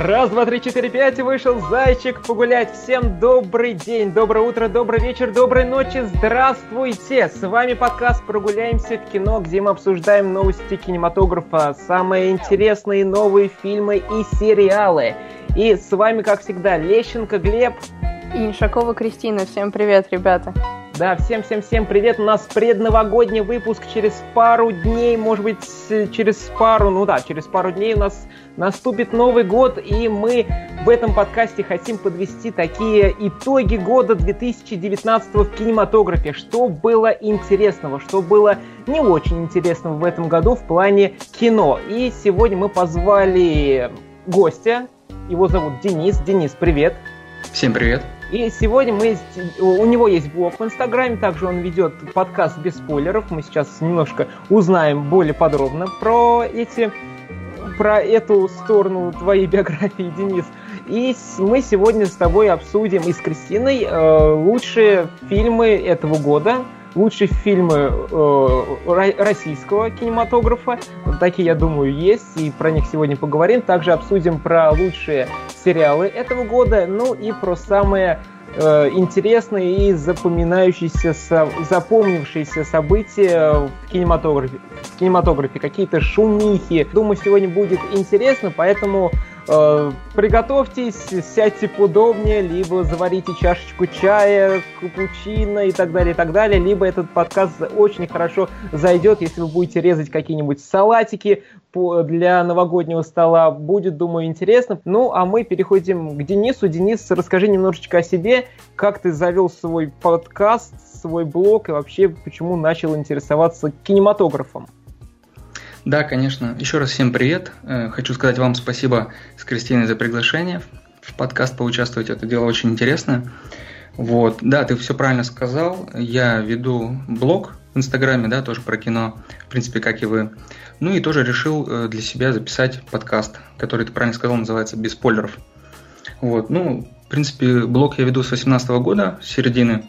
Раз, два, три, четыре, пять, вышел зайчик погулять. Всем добрый день, доброе утро, добрый вечер, доброй ночи, здравствуйте! С вами подкаст «Прогуляемся в кино», где мы обсуждаем новости кинематографа, самые интересные новые фильмы и сериалы. И с вами, как всегда, Лещенко Глеб. И Иншакова Кристина. Всем привет, ребята. Да, всем-всем-всем привет. У нас предновогодний выпуск через пару дней, может быть, через пару, ну да, через пару дней у нас наступит Новый год, и мы в этом подкасте хотим подвести такие итоги года 2019 в кинематографе. Что было интересного, что было не очень интересного в этом году в плане кино. И сегодня мы позвали гостя, его зовут Денис. Денис, привет. Всем привет. И сегодня мы, у него есть блог в Инстаграме, также он ведет подкаст без спойлеров. Мы сейчас немножко узнаем более подробно про эти, про эту сторону твоей биографии, Денис. И мы сегодня с тобой обсудим и с Кристиной э, лучшие фильмы этого года, лучшие фильмы э, российского кинематографа. Такие, я думаю, есть, и про них сегодня поговорим. Также обсудим про лучшие сериалы этого года, ну и про самые э, интересные и запоминающиеся, со, запомнившиеся события в кинематографе. В кинематографе какие-то шумихи. Думаю, сегодня будет интересно, поэтому приготовьтесь, сядьте поудобнее, либо заварите чашечку чая, капучино и так далее, и так далее, либо этот подкаст очень хорошо зайдет, если вы будете резать какие-нибудь салатики для новогоднего стола. Будет, думаю, интересно. Ну, а мы переходим к Денису. Денис, расскажи немножечко о себе, как ты завел свой подкаст, свой блог и вообще почему начал интересоваться кинематографом. Да, конечно. Еще раз всем привет. Э, хочу сказать вам спасибо с Кристиной за приглашение в подкаст поучаствовать. Это дело очень интересное. Вот, да, ты все правильно сказал. Я веду блог в Инстаграме, да, тоже про кино, в принципе, как и вы. Ну и тоже решил э, для себя записать подкаст, который ты правильно сказал, называется «Без спойлеров». Вот, ну, в принципе, блог я веду с 2018 года, с середины.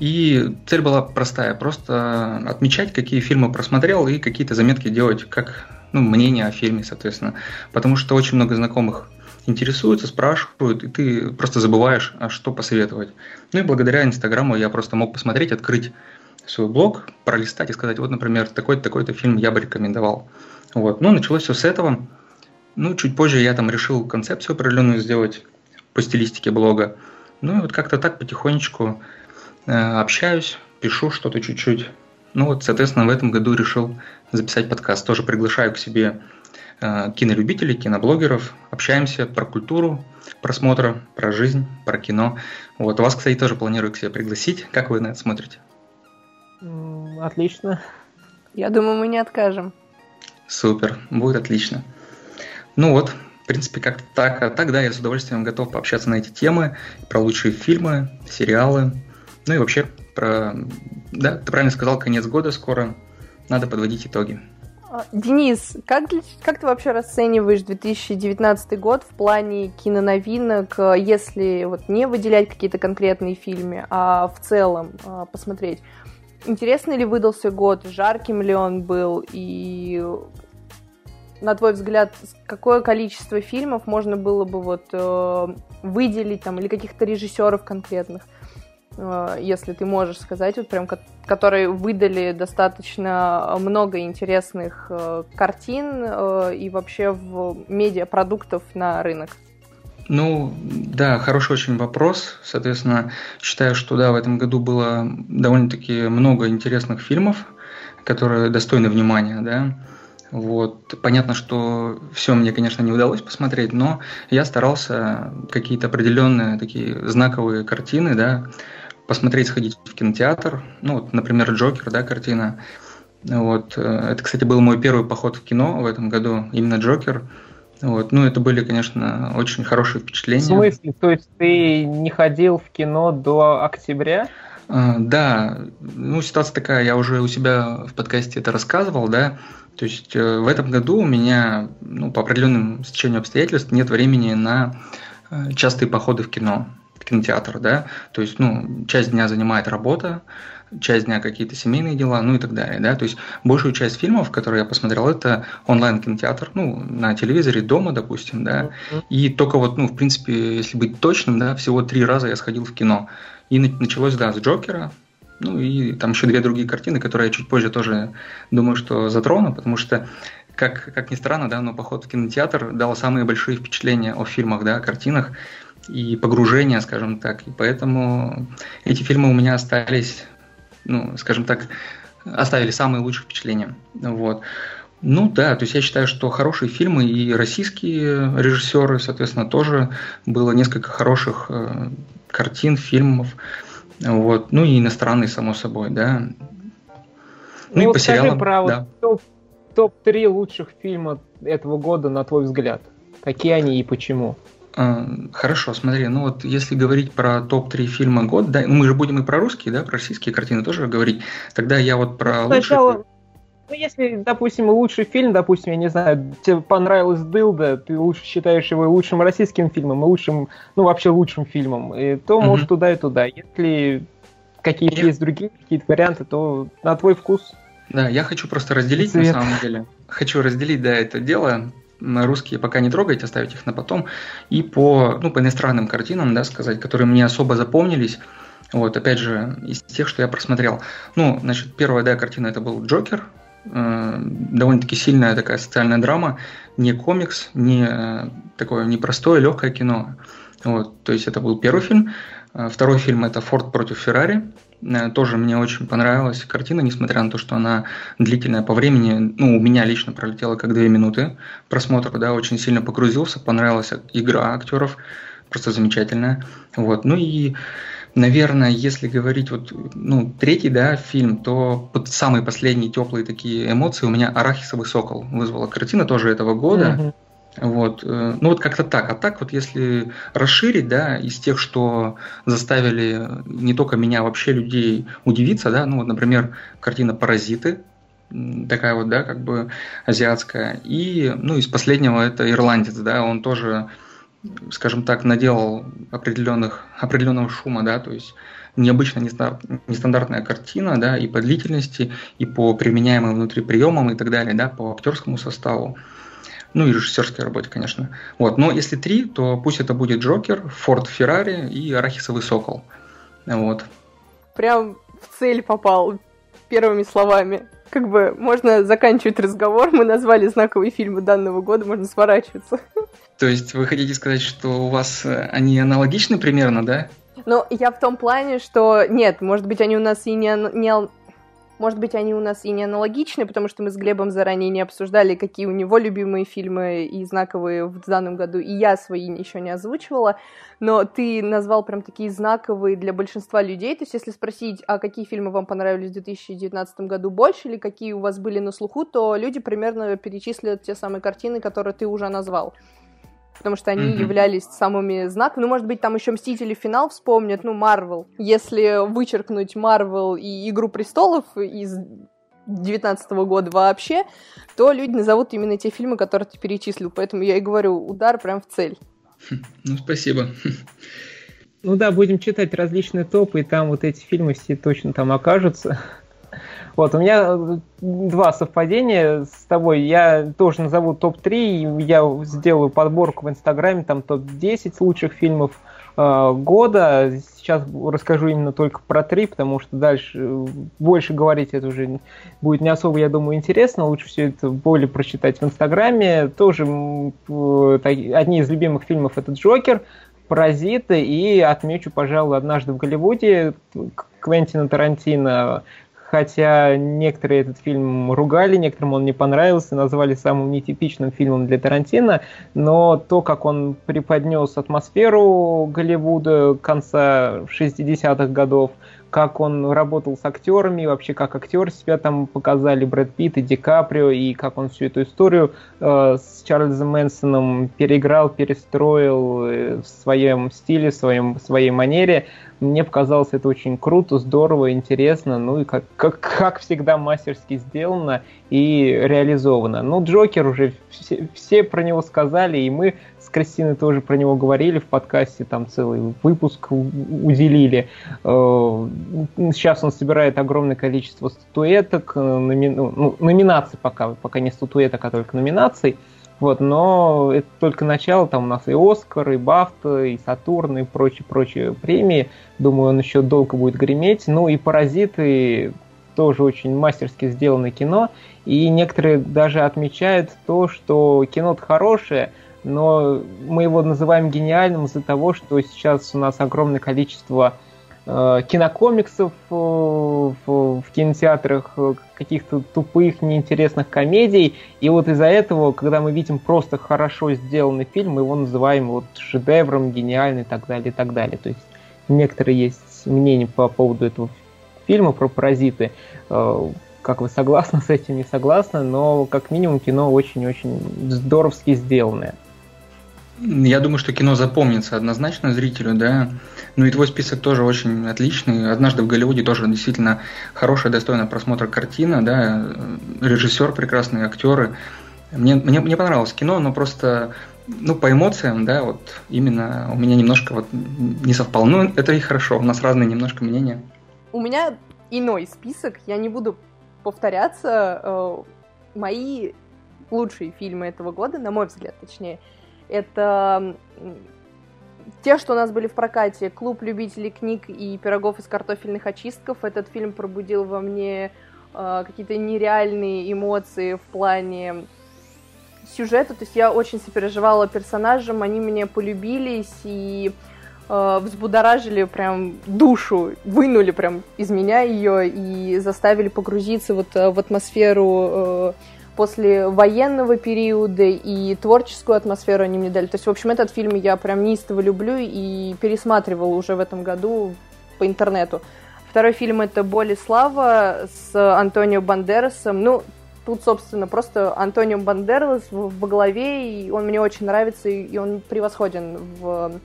И цель была простая, просто отмечать, какие фильмы просмотрел и какие-то заметки делать, как ну, мнение о фильме, соответственно. Потому что очень много знакомых интересуются, спрашивают, и ты просто забываешь, а что посоветовать. Ну и благодаря Инстаграму я просто мог посмотреть, открыть свой блог, пролистать и сказать, вот, например, такой-то, такой-то фильм я бы рекомендовал. Вот. Ну, началось все с этого. Ну, чуть позже я там решил концепцию определенную сделать по стилистике блога. Ну и вот как-то так потихонечку общаюсь, пишу что-то чуть-чуть. Ну вот, соответственно, в этом году решил записать подкаст. Тоже приглашаю к себе э, кинолюбителей, киноблогеров. Общаемся про культуру просмотра, про жизнь, про кино. Вот, вас, кстати, тоже планирую к себе пригласить. Как вы на это смотрите? Отлично. Я думаю, мы не откажем. Супер, будет отлично. Ну вот, в принципе, как-то так. А так, да, я с удовольствием готов пообщаться на эти темы, про лучшие фильмы, сериалы, ну и вообще про... Да, ты правильно сказал, конец года скоро. Надо подводить итоги. А, Денис, как, как ты вообще расцениваешь 2019 год в плане киноновинок, если вот не выделять какие-то конкретные фильмы, а в целом а, посмотреть? Интересный ли выдался год, жарким ли он был, и на твой взгляд, какое количество фильмов можно было бы вот э, выделить там, или каких-то режиссеров конкретных? Э, если ты можешь сказать, вот прям, которые выдали достаточно много интересных э, картин э, и вообще в медиапродуктов на рынок? Ну, да, хороший очень вопрос. Соответственно, считаю, что да, в этом году было довольно-таки много интересных фильмов, которые достойны внимания, да. Вот. Понятно, что все мне, конечно, не удалось посмотреть, но я старался какие-то определенные такие знаковые картины, да, посмотреть, сходить в кинотеатр. Ну, вот, например, Джокер, да, картина. Вот. Э, это, кстати, был мой первый поход в кино в этом году, именно Джокер. Вот. Ну, это были, конечно, очень хорошие впечатления. В смысле? То есть ты не ходил в кино до октября? А, да, ну, ситуация такая, я уже у себя в подкасте это рассказывал, да, то есть э, в этом году у меня, ну, по определенным стечению обстоятельств нет времени на э, частые походы в кино кинотеатр, да, то есть, ну, часть дня занимает работа, часть дня какие-то семейные дела, ну и так далее, да, то есть большую часть фильмов, которые я посмотрел, это онлайн-кинотеатр, ну, на телевизоре, дома, допустим, да, и только вот, ну, в принципе, если быть точным, да, всего три раза я сходил в кино, и началось, да, с Джокера, ну и там еще две другие картины, которые я чуть позже тоже думаю, что затрону, потому что как, как ни странно, да, но поход в кинотеатр дал самые большие впечатления о фильмах, да, о картинах и погружение, скажем так. И поэтому эти фильмы у меня остались, ну, скажем так, оставили самые лучшие впечатления. Вот. Ну да, то есть я считаю, что хорошие фильмы и российские режиссеры, соответственно, тоже было несколько хороших э, картин, фильмов. Вот. Ну и иностранные, само собой, да. Ну, ну и вот по сериалам, про да. вот топ-3 лучших фильма этого года, на твой взгляд. Какие они и почему? А, хорошо, смотри, ну вот если говорить про топ-3 фильма год, да, ну мы же будем и про русские, да, про российские картины тоже говорить, тогда я вот про ну, Сначала, лучшие... Ну, если, допустим, лучший фильм, допустим, я не знаю, тебе понравилась Дылда, ты лучше считаешь его лучшим российским фильмом и лучшим, ну, вообще лучшим фильмом, и, то угу. может туда и туда. Если какие-то я... есть другие какие-то варианты, то на твой вкус. Да, я хочу просто разделить Цвет. на самом деле. Хочу разделить, да, это дело русские пока не трогать, оставить их на потом. И по, ну, по иностранным картинам, да, сказать, которые мне особо запомнились. Вот, опять же, из тех, что я просмотрел. Ну, значит, первая, да, картина это был Джокер. Э, довольно-таки сильная такая социальная драма. Не комикс, не э, такое непростое, легкое кино. Вот, то есть это был первый фильм. Э, второй фильм это «Форд против Феррари». Э, тоже мне очень понравилась картина, несмотря на то, что она длительная по времени. Ну, у меня лично пролетела как две минуты просмотра, да, очень сильно погрузился, понравилась игра актеров, просто замечательная. Вот, ну и Наверное, если говорить вот, ну, третий, да, фильм, то под самые последние теплые такие эмоции у меня «Арахисовый сокол» вызвала картина тоже этого года. Вот. Э, ну вот как-то так. А так вот если расширить, да, из тех, что заставили не только меня, а вообще людей удивиться, да, ну вот, например, картина «Паразиты», такая вот, да, как бы азиатская. И, ну, из последнего это «Ирландец», да, он тоже, скажем так, наделал определенных, определенного шума, да, то есть необычная, нестандартная картина, да, и по длительности, и по применяемым внутри приемам и так далее, да, по актерскому составу. Ну и режиссерской работе, конечно. Вот. Но если три, то пусть это будет Джокер, Форд Феррари и Арахисовый Сокол. Вот. Прям в цель попал первыми словами. Как бы можно заканчивать разговор, мы назвали знаковые фильмы данного года, можно сворачиваться. То есть вы хотите сказать, что у вас э, они аналогичны примерно, да? Ну, я в том плане, что нет, может быть, они у нас и не, не может быть, они у нас и не аналогичны, потому что мы с Глебом заранее не обсуждали, какие у него любимые фильмы и знаковые в данном году, и я свои еще не озвучивала, но ты назвал прям такие знаковые для большинства людей, то есть если спросить, а какие фильмы вам понравились в 2019 году больше, или какие у вас были на слуху, то люди примерно перечислят те самые картины, которые ты уже назвал потому что они mm-hmm. являлись самыми знаковыми. Ну, может быть, там еще Мстители финал вспомнят, ну, Марвел. Если вычеркнуть Марвел и Игру престолов из 19 года вообще, то люди назовут именно те фильмы, которые ты перечислил. Поэтому я и говорю, удар прям в цель. Ну, спасибо. Ну да, будем читать различные топы, и там вот эти фильмы все точно там окажутся. Вот, у меня э, два совпадения с тобой. Я тоже назову топ-3, я сделаю подборку в Инстаграме, там топ-10 лучших фильмов э, года. Сейчас расскажу именно только про три, потому что дальше э, больше говорить это уже будет не особо, я думаю, интересно. Лучше все это более прочитать в Инстаграме. Тоже одни из любимых фильмов это Джокер, Паразиты и отмечу, пожалуй, однажды в Голливуде Квентина Тарантино хотя некоторые этот фильм ругали, некоторым он не понравился, назвали самым нетипичным фильмом для Тарантино, но то, как он преподнес атмосферу Голливуда конца 60-х годов, как он работал с актерами, вообще как актер себя там показали Брэд Питт и Ди Каприо, и как он всю эту историю э, с Чарльзом Мэнсоном переиграл, перестроил э, в своем стиле, в своем, в своей манере – Мне показалось это очень круто, здорово, интересно, ну и как, как, как всегда мастерски сделано и реализовано. Ну, Джокер уже все, все про него сказали, и мы с Кристиной тоже про него говорили в подкасте, там целый выпуск уделили. Э, сейчас он собирает огромное количество статуэток, э, номи... Ну, номинаций пока, пока не статуэток, а только номинаций. Вот, но это только начало, там у нас и Оскар, и Бафта, и Сатурн, и прочие-прочие премии. Думаю, он еще долго будет греметь. Ну и Паразиты тоже очень мастерски сделано кино. И некоторые даже отмечают то, что кино-то хорошее, но мы его называем гениальным из-за того, что сейчас у нас огромное количество кинокомиксов э, в, в кинотеатрах, э, каких-то тупых, неинтересных комедий. И вот из-за этого, когда мы видим просто хорошо сделанный фильм, мы его называем вот шедевром, гениальный и так далее, и так далее. То есть некоторые есть мнения по поводу этого фильма про паразиты. Как вы согласны с этим, не согласны, но как минимум кино очень-очень здоровски сделанное. Я думаю, что кино запомнится однозначно зрителю, да. Ну и твой список тоже очень отличный. Однажды в Голливуде тоже действительно хорошая, достойная просмотра картина, да. Режиссер прекрасные актеры. Мне, мне, мне понравилось кино, но просто ну, по эмоциям, да, вот именно у меня немножко вот не совпало. Ну, это и хорошо, у нас разные немножко мнения. У меня иной список, я не буду повторяться. Э, мои лучшие фильмы этого года, на мой взгляд, точнее, это те, что у нас были в прокате, «Клуб любителей книг» и «Пирогов из картофельных очистков». Этот фильм пробудил во мне э, какие-то нереальные эмоции в плане сюжета. То есть я очень сопереживала персонажам, они мне полюбились и э, взбудоражили прям душу, вынули прям из меня ее и заставили погрузиться вот э, в атмосферу э, после военного периода и творческую атмосферу они мне дали. То есть, в общем, этот фильм я прям неистово люблю и пересматривала уже в этом году по интернету. Второй фильм это «Боль и слава» с Антонио Бандерасом. Ну, тут, собственно, просто Антонио Бандерас в главе, и он мне очень нравится, и он превосходен в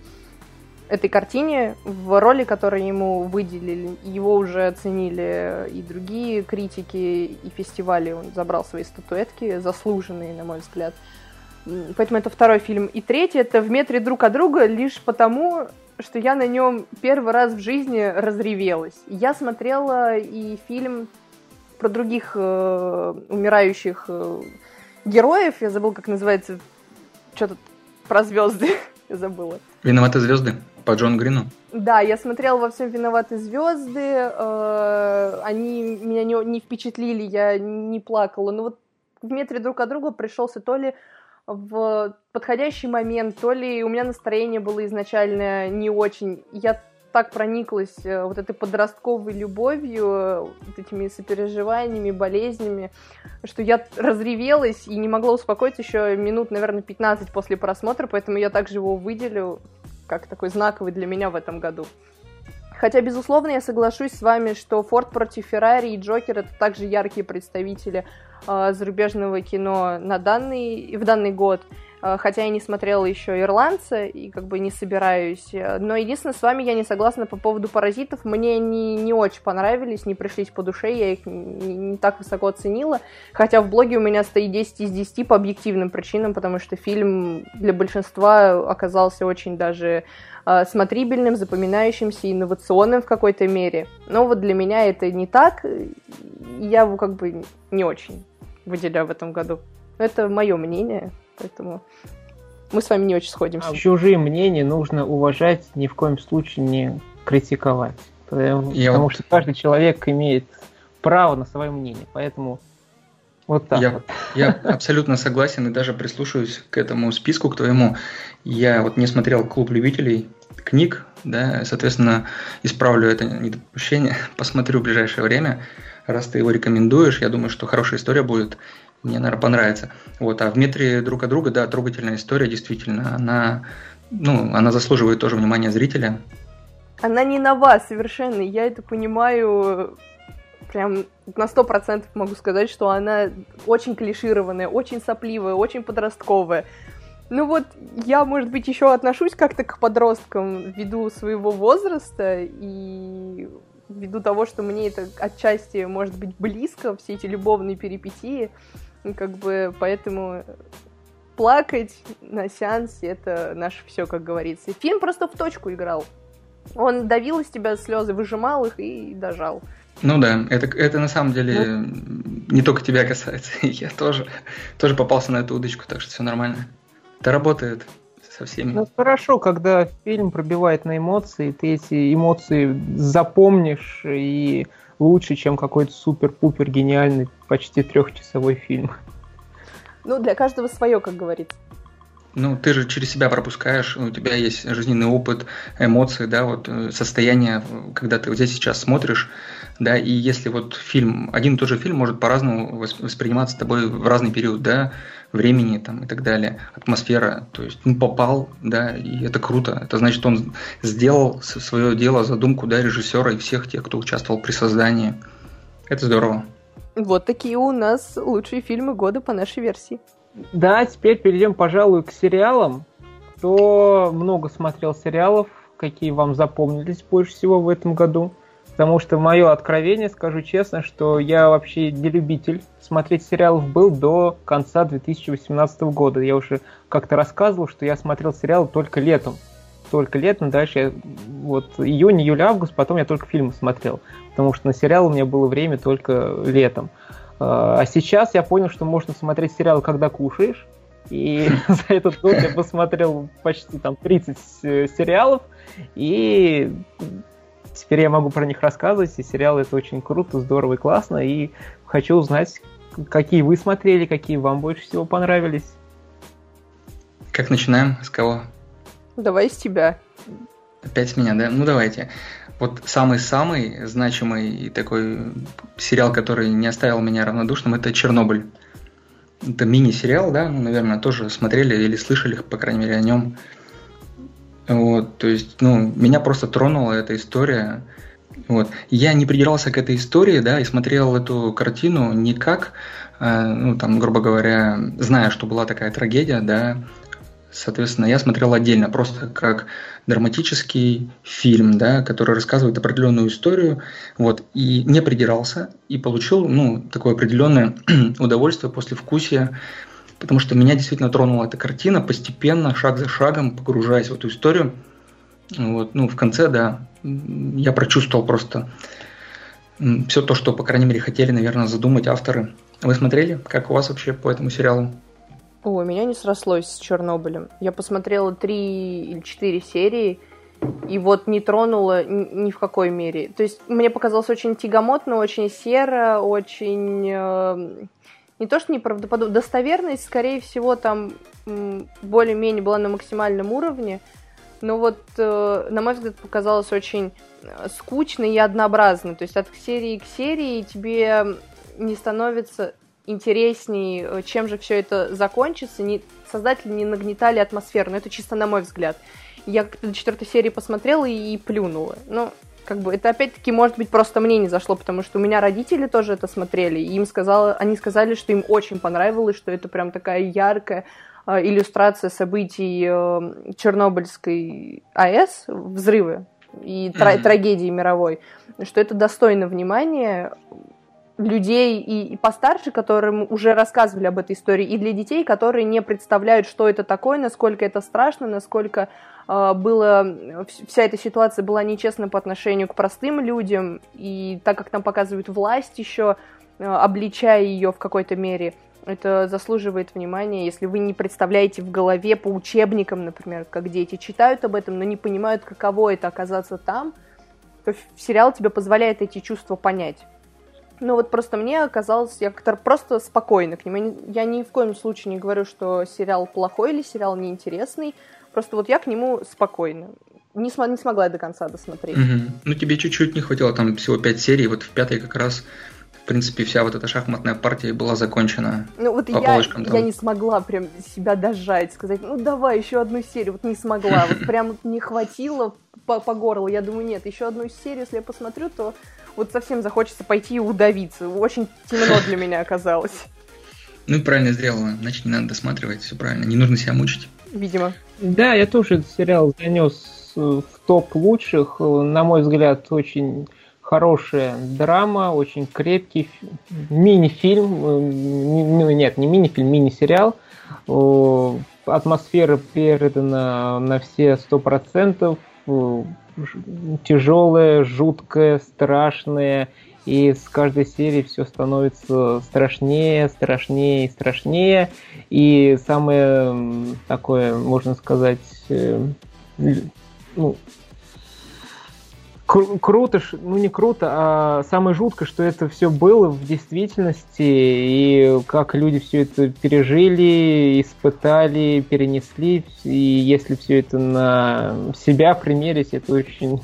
этой картине, в роли, которую ему выделили. Его уже оценили и другие критики, и фестивали. Он забрал свои статуэтки, заслуженные, на мой взгляд. Поэтому это второй фильм. И третий это «В метре друг от друга» лишь потому, что я на нем первый раз в жизни разревелась. Я смотрела и фильм про других э, умирающих э, героев. Я забыла, как называется. Что тут про звезды. я забыла. Виноваты звезды? По Джон Грину? Да, я смотрела во всем «Виноваты звезды», э, они меня не, не впечатлили, я не плакала. Но вот в метре друг от друга пришелся то ли в подходящий момент, то ли у меня настроение было изначально не очень. Я так прониклась э, вот этой подростковой любовью, вот этими сопереживаниями, болезнями, что я разревелась и не могла успокоиться еще минут, наверное, 15 после просмотра, поэтому я также его выделю как такой знаковый для меня в этом году. Хотя, безусловно, я соглашусь с вами, что Форд против Феррари и Джокер это также яркие представители э, зарубежного кино на данный, в данный год. Э, хотя я не смотрела еще «Ирландца» и как бы не собираюсь. Но единственное, с вами я не согласна по поводу «Паразитов». Мне они не очень понравились, не пришлись по душе, я их не, не так высоко оценила. Хотя в блоге у меня стоит 10 из 10 по объективным причинам, потому что фильм для большинства оказался очень даже э, смотрибельным, запоминающимся, инновационным в какой-то мере. Но вот для меня это не так, я его как бы не очень выделяю в этом году. Это мое мнение. Поэтому мы с вами не очень сходимся. А чужие мнения нужно уважать, ни в коем случае не критиковать. Потому, Я потому вот... что каждый человек имеет право на свое мнение. Поэтому вот так. Я, вот. я абсолютно согласен и даже прислушиваюсь к этому списку, к твоему. Я вот не смотрел клуб любителей книг, да, соответственно, исправлю это недопущение, посмотрю в ближайшее время. Раз ты его рекомендуешь, я думаю, что хорошая история будет мне, наверное, понравится. Вот, а в метре друг от друга, да, трогательная история, действительно, она, ну, она заслуживает тоже внимания зрителя. Она не нова совершенно, я это понимаю прям на сто процентов могу сказать, что она очень клишированная, очень сопливая, очень подростковая. Ну вот, я, может быть, еще отношусь как-то к подросткам ввиду своего возраста и ввиду того, что мне это отчасти может быть близко, все эти любовные перипетии, как бы поэтому плакать на сеансе это наше все, как говорится. Фильм просто в точку играл. Он давил из тебя слезы, выжимал их и дожал. Ну да, это, это на самом деле ну... не только тебя касается. Я тоже, тоже попался на эту удочку, так что все нормально. Это работает со всеми. Ну хорошо, когда фильм пробивает на эмоции, ты эти эмоции запомнишь и лучше, чем какой-то супер-пупер гениальный почти трехчасовой фильм. Ну, для каждого свое, как говорится. Ну, ты же через себя пропускаешь, у тебя есть жизненный опыт, эмоции, да, вот э, состояние, когда ты вот здесь сейчас смотришь, да, и если вот фильм, один и тот же фильм может по-разному восприниматься тобой в разный период, да, времени там и так далее, атмосфера, то есть он попал, да, и это круто, это значит, он сделал свое дело, задумку, да, режиссера и всех тех, кто участвовал при создании. Это здорово. Вот такие у нас лучшие фильмы года по нашей версии. Да, теперь перейдем, пожалуй, к сериалам. Кто много смотрел сериалов, какие вам запомнились больше всего в этом году? Потому что мое откровение, скажу честно, что я вообще не любитель смотреть сериалов был до конца 2018 года. Я уже как-то рассказывал, что я смотрел сериалы только летом. Только летом, дальше я вот июнь, июль, август, потом я только фильмы смотрел. Потому что на сериал у меня было время только летом. А сейчас я понял, что можно смотреть сериалы, когда кушаешь. И за этот год я посмотрел почти там 30 э, сериалов. И Теперь я могу про них рассказывать, и сериал это очень круто, здорово и классно, и хочу узнать, какие вы смотрели, какие вам больше всего понравились. Как начинаем? С кого? Давай с тебя. Опять с меня, да? Ну давайте. Вот самый-самый значимый такой сериал, который не оставил меня равнодушным, это «Чернобыль». Это мини-сериал, да, ну, наверное, тоже смотрели или слышали, по крайней мере, о нем. Вот, то есть, ну, меня просто тронула эта история. Вот. Я не придирался к этой истории, да, и смотрел эту картину не как, э, ну, там, грубо говоря, зная, что была такая трагедия, да, соответственно, я смотрел отдельно, просто как драматический фильм, да, который рассказывает определенную историю, вот, и не придирался, и получил, ну, такое определенное удовольствие после вкусия потому что меня действительно тронула эта картина, постепенно, шаг за шагом, погружаясь в эту историю. Вот, ну, в конце, да, я прочувствовал просто все то, что, по крайней мере, хотели, наверное, задумать авторы. Вы смотрели? Как у вас вообще по этому сериалу? О, меня не срослось с Чернобылем. Я посмотрела три или четыре серии, и вот не тронула ни в какой мере. То есть мне показалось очень тягомотно, очень серо, очень э, не то, что неправдоподобно, достоверность, скорее всего, там более-менее была на максимальном уровне, но вот, э, на мой взгляд, показалось очень э, скучно и однообразно. То есть от серии к серии тебе не становится интересней, э, чем же все это закончится. Не, создатели не нагнетали атмосферу, но это чисто на мой взгляд. Я как-то до четвертой серии посмотрела и, и плюнула. Ну, как бы это опять-таки может быть просто мне не зашло, потому что у меня родители тоже это смотрели, и им сказала, они сказали, что им очень понравилось, что это прям такая яркая э, иллюстрация событий э, Чернобыльской АЭС, взрывы и mm-hmm. трагедии мировой, что это достойно внимания людей и, и постарше, которым уже рассказывали об этой истории, и для детей, которые не представляют, что это такое, насколько это страшно, насколько а, было, вся эта ситуация была нечестна по отношению к простым людям, и так как нам показывают власть еще, а, обличая ее в какой-то мере, это заслуживает внимания, если вы не представляете в голове по учебникам, например, как дети читают об этом, но не понимают, каково это оказаться там, то сериал тебе позволяет эти чувства понять. Ну вот просто мне оказалось, я как-то просто спокойно к нему. Я ни в коем случае не говорю, что сериал плохой или сериал неинтересный. Просто вот я к нему спокойно. Не, см- не смогла я до конца досмотреть. Угу. Ну, тебе чуть-чуть не хватило, там всего пять серий, вот в пятой как раз в принципе, вся вот эта шахматная партия была закончена. Ну вот по я, я не смогла прям себя дожать, сказать, ну давай еще одну серию, вот не смогла, вот прям не хватило по, по горлу. Я думаю, нет, еще одну серию, если я посмотрю, то вот совсем захочется пойти и удавиться. Очень темно для меня оказалось. Ну и правильно сделала, значит не надо досматривать, все правильно, не нужно себя мучить. видимо. Да, я тоже этот сериал занес в топ лучших. На мой взгляд, очень хорошая драма, очень крепкий мини-фильм, ну, нет, не мини-фильм, мини-сериал. Атмосфера передана на все сто процентов, тяжелая, жуткая, страшная, и с каждой серии все становится страшнее, страшнее и страшнее. И самое такое, можно сказать, э, ну, кру- круто, ну не круто, а самое жуткое, что это все было в действительности, и как люди все это пережили, испытали, перенесли, и если все это на себя примерить, это очень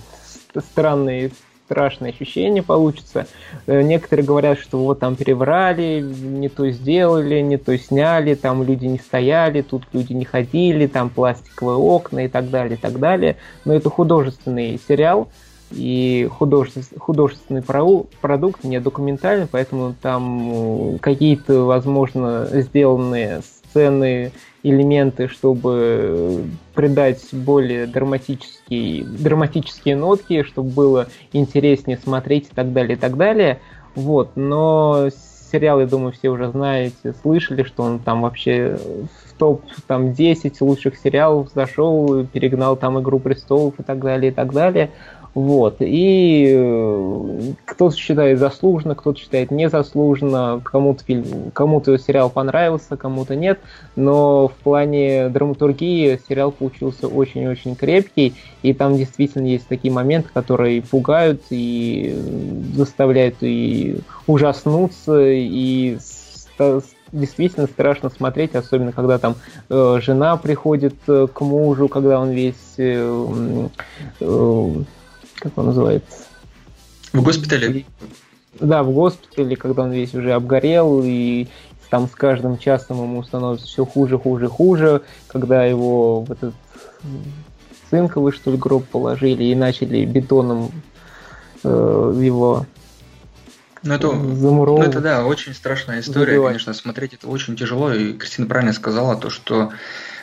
странные страшное ощущение получится. Э, некоторые говорят, что вот там переврали, не то сделали, не то сняли, там люди не стояли, тут люди не ходили, там пластиковые окна и так далее, и так далее. Но это художественный сериал, и художественный, художественный продукт, не документальный, поэтому там какие-то, возможно, сделанные сцены, элементы, чтобы придать более драматические, драматические нотки, чтобы было интереснее смотреть и так далее, и так далее. Вот, но сериал, я думаю, все уже знаете, слышали, что он там вообще в топ там 10 лучших сериалов зашел, перегнал там «Игру престолов» и так далее, и так далее. Вот. И э, кто-то считает заслуженно, кто-то считает незаслуженно, кому-то фильм, кому-то сериал понравился, кому-то нет, но в плане драматургии сериал получился очень-очень крепкий, и там действительно есть такие моменты, которые пугают и заставляют и ужаснуться, и действительно страшно смотреть, особенно когда там э, жена приходит э, к мужу, когда он весь э, э, как он называется? В госпитале? Да, в госпитале, когда он весь уже обгорел, и там с каждым часом ему становится все хуже, хуже, хуже, когда его в этот цинковый, что ли, гроб положили и начали бетоном э, его ну это, ну это да, очень страшная история, забивать. конечно, смотреть это очень тяжело, и Кристина правильно сказала то, что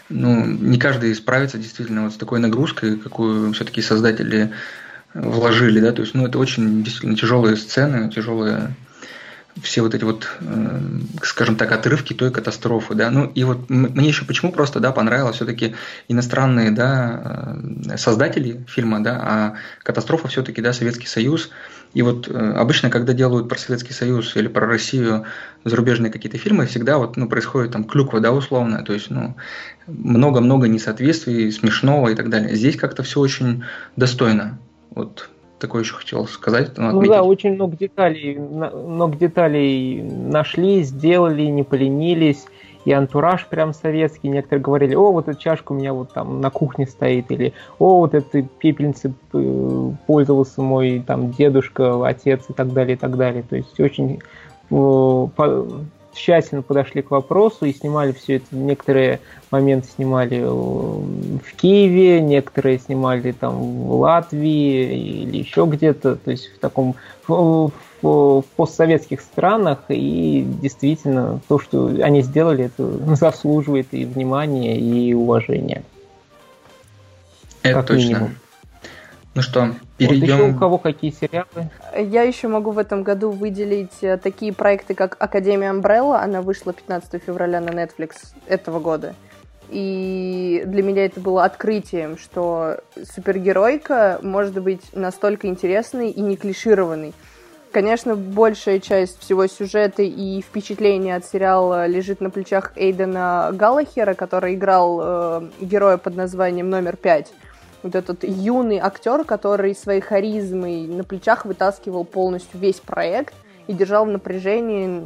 ну, не каждый справится действительно вот с такой нагрузкой, какую все-таки создатели вложили, да, то есть, ну, это очень действительно тяжелые сцены, тяжелые все вот эти вот, э, скажем так, отрывки той катастрофы, да, ну и вот мне еще почему просто, да, понравилось все-таки иностранные, да, э, создатели фильма, да, а катастрофа все-таки, да, Советский Союз, и вот э, обычно, когда делают про Советский Союз или про Россию зарубежные какие-то фильмы, всегда вот, ну, происходит там клюква, да, условно, то есть, ну, много-много несоответствий, смешного и так далее. Здесь как-то все очень достойно, вот такое еще хотел сказать. Ну, ну да, очень много деталей, много деталей нашли, сделали, не поленились. И антураж прям советский. Некоторые говорили, о, вот эта чашка у меня вот там на кухне стоит, или о, вот этой пепельницей э, пользовался мой там дедушка, отец и так далее, и так далее. То есть очень тщательно подошли к вопросу и снимали все это. Некоторые моменты снимали в Киеве, некоторые снимали там в Латвии или еще где-то, то есть в таком в, в, в постсоветских странах. И действительно то, что они сделали, это заслуживает и внимания, и уважения. Это как точно. Минимум. Ну что, перейдем... Вот еще у кого какие сериалы? Я еще могу в этом году выделить э, такие проекты, как Академия Umbrella. Она вышла 15 февраля на Netflix этого года. И для меня это было открытием, что супергеройка может быть настолько интересной и не клишированной. Конечно, большая часть всего сюжета и впечатления от сериала лежит на плечах Эйдена Галлахера, который играл э, героя под названием номер пять вот этот юный актер, который своей харизмой на плечах вытаскивал полностью весь проект и держал в напряжении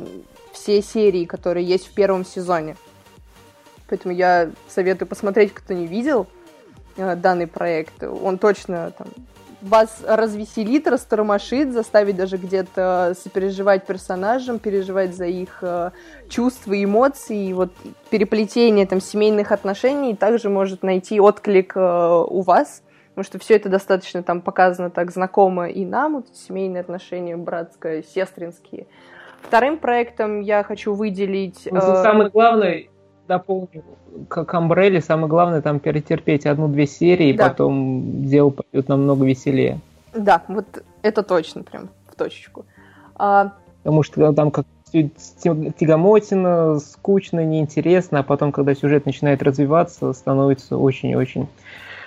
все серии, которые есть в первом сезоне. Поэтому я советую посмотреть, кто не видел э, данный проект. Он точно там вас развеселит, растормошит, заставить даже где-то сопереживать персонажам, переживать за их э, чувства и эмоции. И вот переплетение там семейных отношений также может найти отклик э, у вас, потому что все это достаточно там показано так знакомо и нам, вот, семейные отношения братско-сестринские. Вторым проектом я хочу выделить... Ну, э... Самый главный дополню, как Амбрелли, самое главное там перетерпеть одну-две серии, да. и потом дело пойдет намного веселее. Да, вот это точно, прям в точечку. А... Потому что там как тягомотина, скучно, неинтересно, а потом, когда сюжет начинает развиваться, становится очень-очень,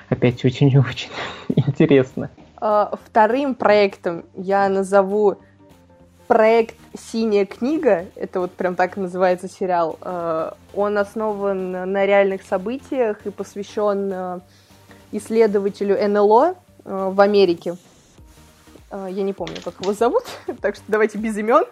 опять очень-очень интересно. А, вторым проектом я назову проект «Синяя книга», это вот прям так называется сериал, а, он основан на реальных событиях и посвящен а, исследователю НЛО в Америке. Я не помню, как его зовут, так что давайте без имен.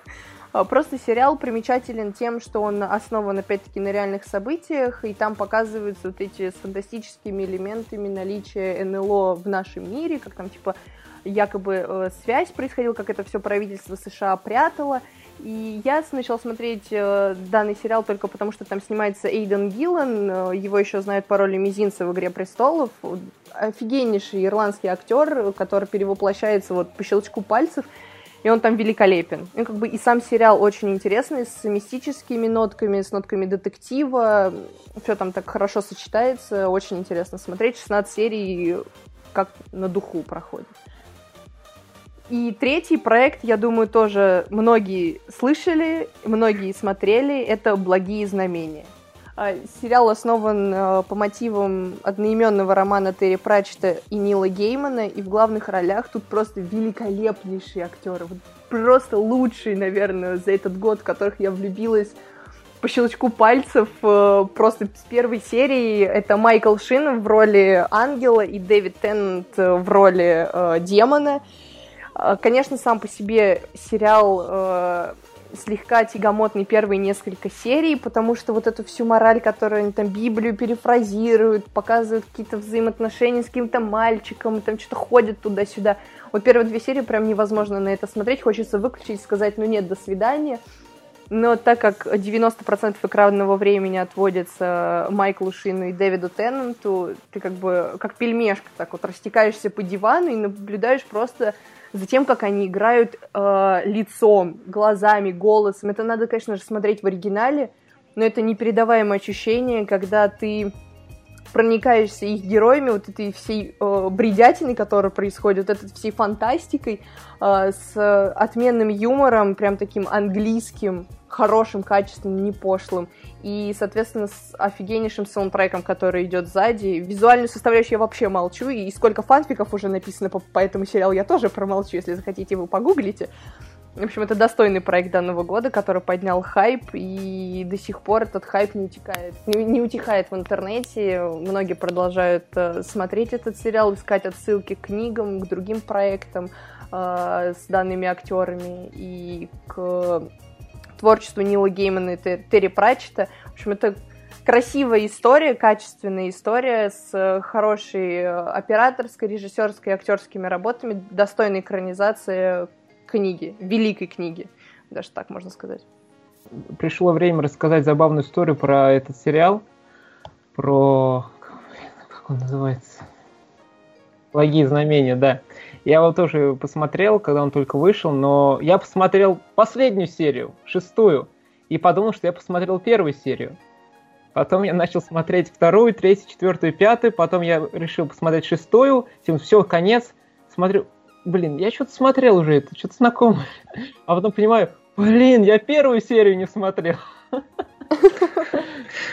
Просто сериал примечателен тем, что он основан, опять-таки, на реальных событиях, и там показываются вот эти с фантастическими элементами наличия НЛО в нашем мире, как там, типа, якобы э, связь происходила, как это все правительство США прятало. И я начала смотреть э, данный сериал только потому, что там снимается Эйден Гиллан, э, его еще знают по роли Мизинца в «Игре престолов». Офигеннейший ирландский актер, который перевоплощается вот по щелчку пальцев, и он там великолепен. И, как бы, и сам сериал очень интересный, с мистическими нотками, с нотками детектива. Все там так хорошо сочетается, очень интересно смотреть. 16 серий как на духу проходит. И третий проект, я думаю, тоже многие слышали, многие смотрели, это «Благие знамения». А, сериал основан э, по мотивам одноименного романа Терри Пратчета и Нила Геймана, и в главных ролях тут просто великолепнейшие актеры. Вот просто лучшие, наверное, за этот год, в которых я влюбилась по щелчку пальцев э, просто с первой серии. Это Майкл Шин в роли ангела и Дэвид Теннант в роли э, демона. Конечно, сам по себе сериал э, слегка тягомотный первые несколько серий, потому что вот эту всю мораль, которую они там Библию перефразируют, показывают какие-то взаимоотношения с каким-то мальчиком, там что-то ходят туда-сюда. Вот первые две серии прям невозможно на это смотреть, хочется выключить, сказать, ну нет, до свидания. Но так как 90% экранного времени отводится Майклу Шину и Дэвиду Теннанту, ты как бы как пельмешка так вот растекаешься по дивану и наблюдаешь просто за тем, как они играют э, лицом, глазами, голосом. Это надо, конечно же, смотреть в оригинале, но это непередаваемое ощущение, когда ты проникаешься их героями, вот этой всей э, бредятиной, которая происходит, вот этой всей фантастикой, э, с отменным юмором, прям таким английским, хорошим, качественным, не пошлым. И, соответственно, с офигеннейшим саундтреком, который идет сзади. Визуальную составляющую я вообще молчу, и сколько фанфиков уже написано по, по этому сериалу, я тоже промолчу, если захотите, вы погуглите. В общем, это достойный проект данного года, который поднял хайп, и до сих пор этот хайп не утекает, не, не утихает в интернете. Многие продолжают э, смотреть этот сериал, искать отсылки к книгам, к другим проектам э, с данными актерами и к творчеству Нила Геймана и Терри Пратчета. В общем, это красивая история, качественная история с хорошей э, операторской, режиссерской актерскими работами, достойной экранизации книги, великой книги, даже так можно сказать. Пришло время рассказать забавную историю про этот сериал, про... как он называется? Благие знамения, да. Я его тоже посмотрел, когда он только вышел, но я посмотрел последнюю серию, шестую, и подумал, что я посмотрел первую серию. Потом я начал смотреть вторую, третью, четвертую, пятую, потом я решил посмотреть шестую, тем все, конец. Смотрю, блин, я что-то смотрел уже это, что-то знакомое. А потом понимаю, блин, я первую серию не смотрел.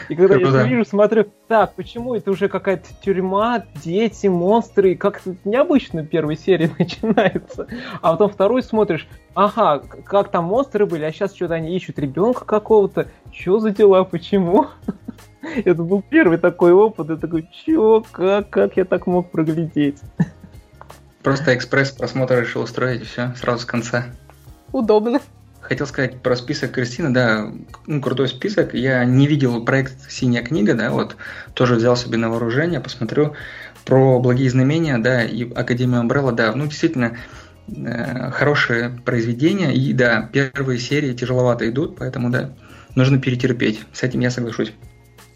И когда я вижу, смотрю, так, почему это уже какая-то тюрьма, дети, монстры, как-то необычно в первой серии начинается. А потом вторую смотришь, ага, как там монстры были, а сейчас что-то они ищут ребенка какого-то. Что за дела, почему? Это был первый такой опыт, я такой, чё, как, как я так мог проглядеть? Просто экспресс просмотр решил устроить, и все, сразу с конца. Удобно. Хотел сказать про список Кристины, да, ну, крутой список. Я не видел проект «Синяя книга», да, вот тоже взял себе на вооружение, посмотрю про «Благие знамения», да, и «Академию Амбрелла», да, ну, действительно, э, хорошее произведение, и, да, первые серии тяжеловато идут, поэтому, да, нужно перетерпеть, с этим я соглашусь.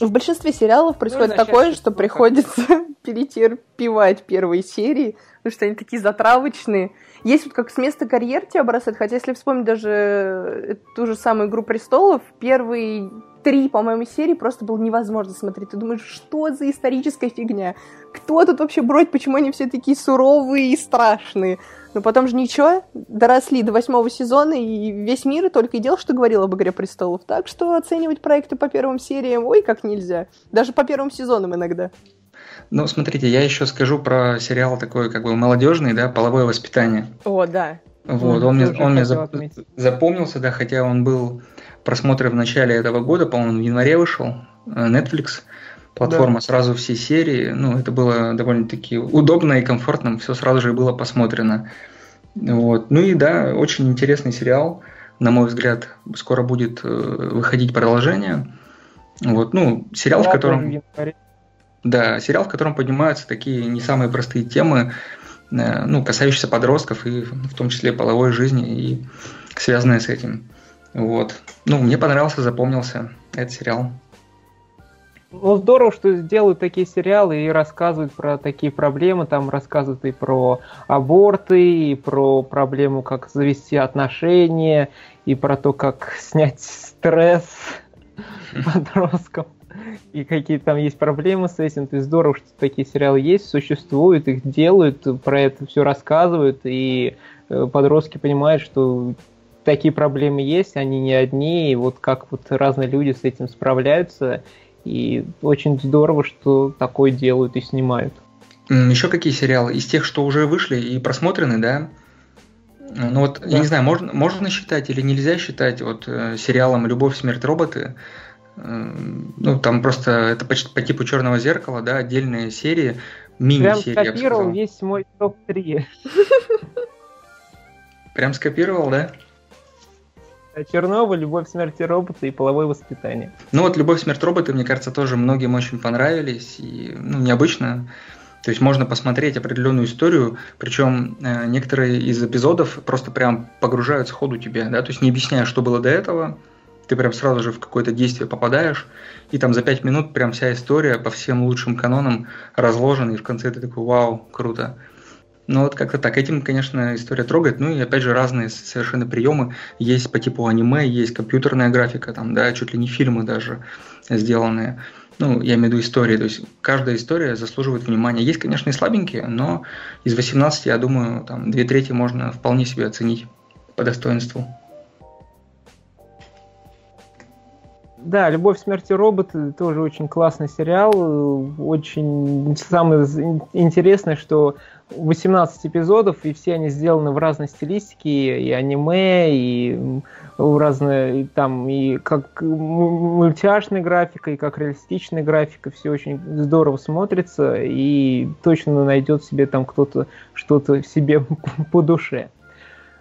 В большинстве сериалов происходит ну, такое, что приходится перетерпевать первые серии, потому что они такие затравочные. Есть вот как с места карьер тебя бросают, хотя если вспомнить даже ту же самую «Игру престолов», первые три, по-моему, серии просто было невозможно смотреть. Ты думаешь, что за историческая фигня? Кто тут вообще бродит? Почему они все такие суровые и страшные? Но потом же ничего, доросли до восьмого сезона, и весь мир только и делал, что говорил об «Игре престолов». Так что оценивать проекты по первым сериям, ой, как нельзя. Даже по первым сезонам иногда. Ну, смотрите, я еще скажу про сериал такой, как бы молодежный, да, половое воспитание. О, да. Вот, он, мне, он мне запомнился, да, хотя он был просмотрен в начале этого года, по-моему, в январе вышел, э, Netflix, платформа, да. сразу все серии, ну, это было довольно-таки удобно и комфортно, все сразу же было посмотрено. Вот. Ну и да, очень интересный сериал, на мой взгляд, скоро будет э, выходить продолжение. Вот, ну, сериал, в котором... Да, сериал, в котором поднимаются такие не самые простые темы, э, ну, касающиеся подростков и в том числе половой жизни и связанные с этим. Вот. Ну, мне понравился, запомнился этот сериал. Ну, здорово, что делают такие сериалы и рассказывают про такие проблемы. Там рассказывают и про аборты, и про проблему, как завести отношения, и про то, как снять стресс подросткам и какие там есть проблемы с этим. То есть здорово, что такие сериалы есть, существуют, их делают, про это все рассказывают, и э, подростки понимают, что такие проблемы есть, они не одни, и вот как вот разные люди с этим справляются, и очень здорово, что такое делают и снимают. Еще какие сериалы? Из тех, что уже вышли и просмотрены, да? Ну вот, да. я не знаю, можно, можно считать или нельзя считать вот э, сериалом «Любовь, смерть, роботы», ну, там просто это почти по типу черного зеркала, да, отдельные серии, мини-серии. Прям скопировал весь мой топ-3. Прям скопировал, да? Чернобыль, Любовь, смерть и роботы и половое воспитание. Ну вот Любовь, смерть, роботы, мне кажется, тоже многим очень понравились. И, ну, необычно. То есть можно посмотреть определенную историю, причем э, некоторые из эпизодов просто прям погружают сходу тебя, да, то есть не объясняя, что было до этого, ты прям сразу же в какое-то действие попадаешь, и там за пять минут прям вся история по всем лучшим канонам разложена, и в конце ты такой, вау, круто. Ну вот как-то так. Этим, конечно, история трогает. Ну и опять же разные совершенно приемы. Есть по типу аниме, есть компьютерная графика, там, да, чуть ли не фильмы даже сделанные. Ну, я имею в виду истории. То есть каждая история заслуживает внимания. Есть, конечно, и слабенькие, но из 18, я думаю, там две трети можно вполне себе оценить по достоинству. Да, «Любовь, смерти роботы» тоже очень классный сериал. Очень самое интересное, что 18 эпизодов, и все они сделаны в разной стилистике, и аниме, и разные, и там, и как мультяшная графика, и как реалистичная графика, все очень здорово смотрится, и точно найдет себе там кто-то что-то себе по душе.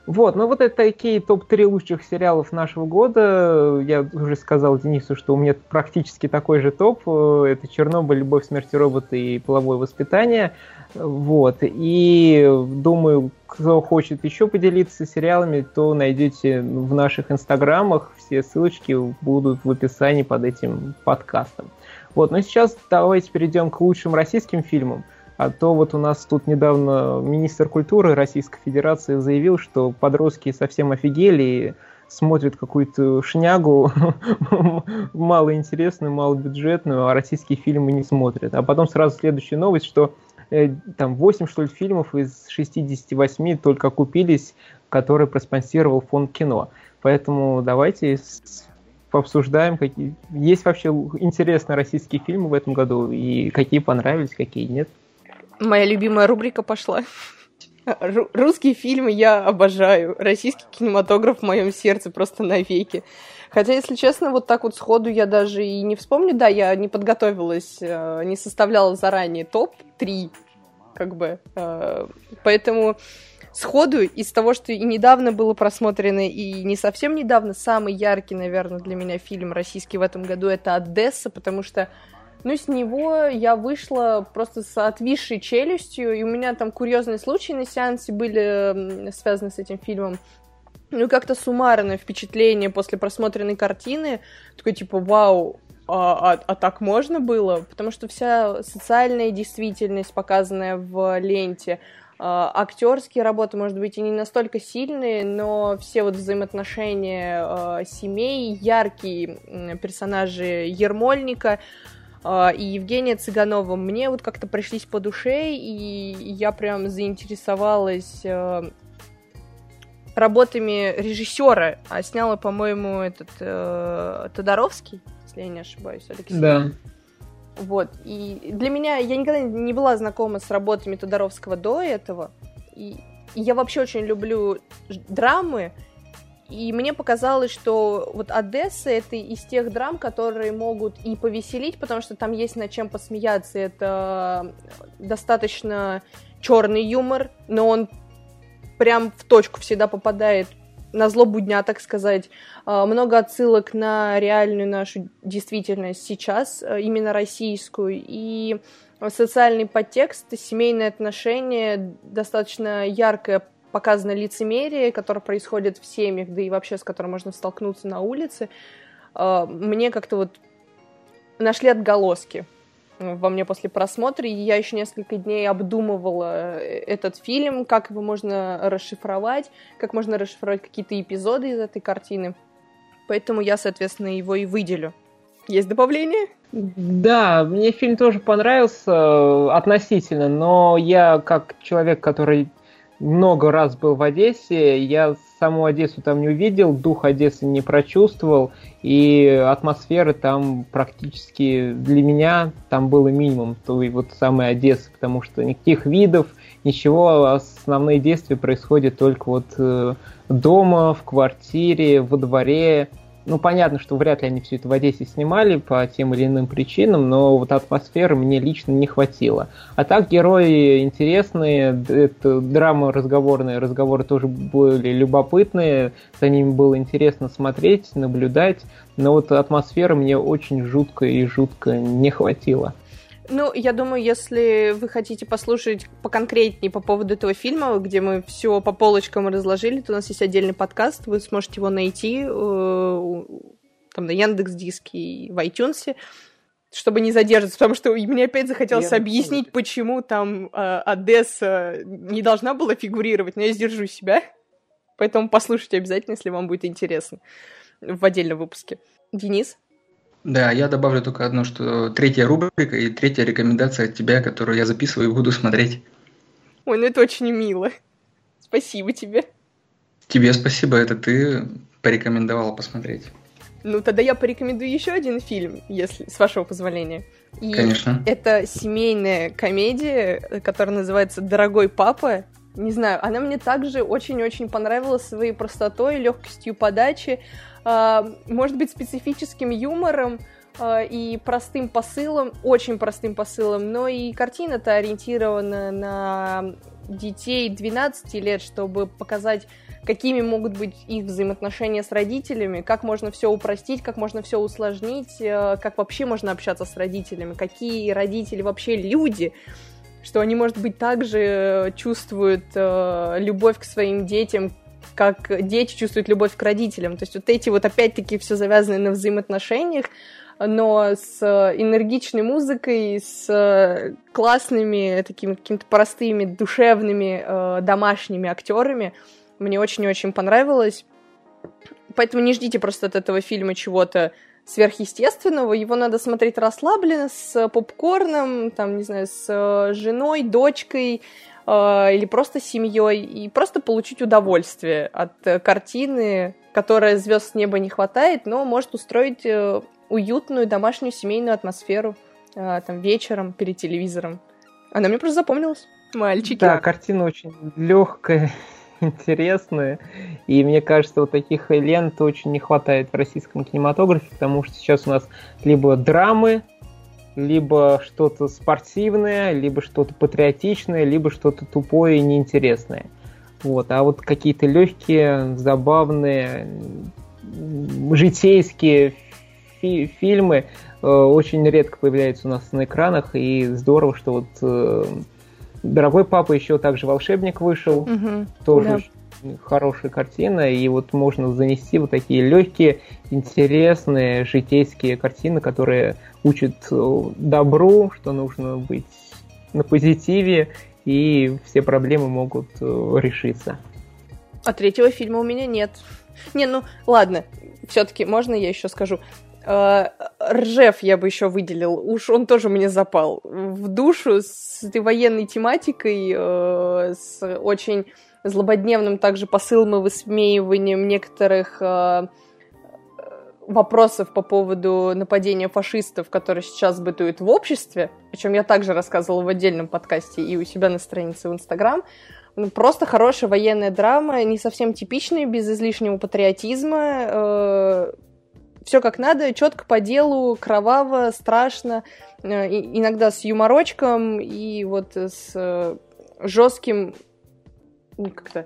Вот, ну вот это такие топ-3 лучших сериалов нашего года. Я уже сказал Денису, что у меня практически такой же топ. Это «Чернобыль», «Любовь, смерть роботы» и «Половое воспитание». Вот, и думаю, кто хочет еще поделиться сериалами, то найдете в наших инстаграмах. Все ссылочки будут в описании под этим подкастом. Вот, но сейчас давайте перейдем к лучшим российским фильмам. А то вот у нас тут недавно министр культуры Российской Федерации заявил, что подростки совсем офигели и смотрят какую-то шнягу малоинтересную, малобюджетную, а российские фильмы не смотрят. А потом сразу следующая новость, что э, там 8, что ли, фильмов из 68 только купились, которые проспонсировал фонд кино. Поэтому давайте пообсуждаем, какие есть вообще интересные российские фильмы в этом году и какие понравились, какие нет. Моя любимая рубрика пошла. Русские фильмы я обожаю. Российский кинематограф в моем сердце просто навеки. Хотя, если честно, вот так вот сходу я даже и не вспомню. Да, я не подготовилась, э, не составляла заранее топ-3, как бы. Э, поэтому сходу из того, что и недавно было просмотрено, и не совсем недавно, самый яркий, наверное, для меня фильм российский в этом году это «Одесса», потому что ну, с него я вышла просто с отвисшей челюстью, и у меня там курьезные случаи на сеансе были связаны с этим фильмом. Ну, как-то суммарное впечатление после просмотренной картины. Такой, типа, вау, а, а, а так можно было? Потому что вся социальная действительность, показанная в ленте, актерские работы, может быть, и не настолько сильные, но все вот взаимоотношения семей, яркие персонажи Ермольника, и Евгения Цыганова мне вот как-то пришлись по душе, и я прям заинтересовалась работами режиссера, а сняла, по-моему, этот э, Тодоровский, если я не ошибаюсь, Алексей. Да. Вот. И для меня я никогда не была знакома с работами Тодоровского до этого. И, и я вообще очень люблю драмы. И мне показалось, что вот Одесса это из тех драм, которые могут и повеселить, потому что там есть над чем посмеяться. Это достаточно черный юмор, но он прям в точку всегда попадает на злобу дня, так сказать. А, много отсылок на реальную нашу действительность сейчас, а, именно российскую, и социальный подтекст, семейные отношения, достаточно яркое показано лицемерие, которое происходит в семьях, да и вообще с которым можно столкнуться на улице. А, мне как-то вот нашли отголоски во мне после просмотра, и я еще несколько дней обдумывала э, этот фильм, как его можно расшифровать, как можно расшифровать какие-то эпизоды из этой картины. Поэтому я, соответственно, его и выделю. Есть добавление? Да, мне фильм тоже понравился э, относительно, но я как человек, который много раз был в Одессе, я саму Одессу там не увидел, дух Одессы не прочувствовал, и атмосферы там практически для меня там было минимум той вот самой Одессы, потому что никаких видов, ничего, основные действия происходят только вот э, дома, в квартире, во дворе, ну, понятно, что вряд ли они все это в Одессе снимали по тем или иным причинам, но вот атмосферы мне лично не хватило. А так герои интересные, это драма разговорные, разговоры тоже были любопытные, за ними было интересно смотреть, наблюдать, но вот атмосферы мне очень жутко и жутко не хватило. Ну, я думаю, если вы хотите послушать поконкретнее по поводу этого фильма, где мы все по полочкам разложили, то у нас есть отдельный подкаст, вы сможете его найти э, там на Яндекс Диске и в iTunes, чтобы не задерживаться, потому что мне опять захотелось я объяснить, почему там э, Одесса не должна была фигурировать, но я сдержу себя. Поэтому послушайте обязательно, если вам будет интересно в отдельном выпуске. Денис? Да, я добавлю только одно, что третья рубрика и третья рекомендация от тебя, которую я записываю и буду смотреть. Ой, ну это очень мило. Спасибо тебе. Тебе спасибо, это ты порекомендовала посмотреть. Ну, тогда я порекомендую еще один фильм, если с вашего позволения. И Конечно. Это семейная комедия, которая называется «Дорогой папа». Не знаю, она мне также очень-очень понравилась своей простотой, легкостью подачи. А, может быть, специфическим юмором а, и простым посылом, очень простым посылом, но и картина-то ориентирована на детей 12 лет, чтобы показать, какими могут быть их взаимоотношения с родителями, как можно все упростить, как можно все усложнить, а, как вообще можно общаться с родителями, какие родители вообще люди, что они, может быть, также чувствуют любовь к своим детям, как дети чувствуют любовь к родителям. То есть вот эти вот опять-таки все завязаны на взаимоотношениях, но с энергичной музыкой, с классными, такими какими-то простыми, душевными, э, домашними актерами. Мне очень-очень понравилось. Поэтому не ждите просто от этого фильма чего-то сверхъестественного. Его надо смотреть расслабленно, с попкорном, там, не знаю, с женой, дочкой, э, или просто семьей, и просто получить удовольствие от э, картины, которая звезд с неба не хватает, но может устроить э, уютную домашнюю семейную атмосферу э, там вечером перед телевизором. Она мне просто запомнилась. Мальчики. Да, картина очень легкая, интересная. И мне кажется, вот таких лент очень не хватает в российском кинематографе, потому что сейчас у нас либо драмы, либо что-то спортивное, либо что-то патриотичное, либо что-то тупое и неинтересное. Вот. А вот какие-то легкие, забавные, житейские фи- фильмы э, очень редко появляются у нас на экранах, и здорово, что вот э, «Дорогой папа» еще также «Волшебник» вышел, угу, тоже да. хорошая картина, и вот можно занести вот такие легкие, интересные житейские картины, которые учит э, добру, что нужно быть на позитиве и все проблемы могут э, решиться. А третьего фильма у меня нет. Не, ну ладно, все-таки можно я еще скажу? Э, Ржев я бы еще выделил. Уж он тоже мне запал в душу с этой военной тематикой, э, с очень злободневным также посылом и высмеиванием некоторых э, вопросов по поводу нападения фашистов, которые сейчас бытуют в обществе, о чем я также рассказывала в отдельном подкасте и у себя на странице в Инстаграм. Ну, просто хорошая военная драма, не совсем типичная, без излишнего патриотизма. Все как надо, четко по делу, кроваво, страшно, э, иногда с юморочком и вот с э, жестким как-то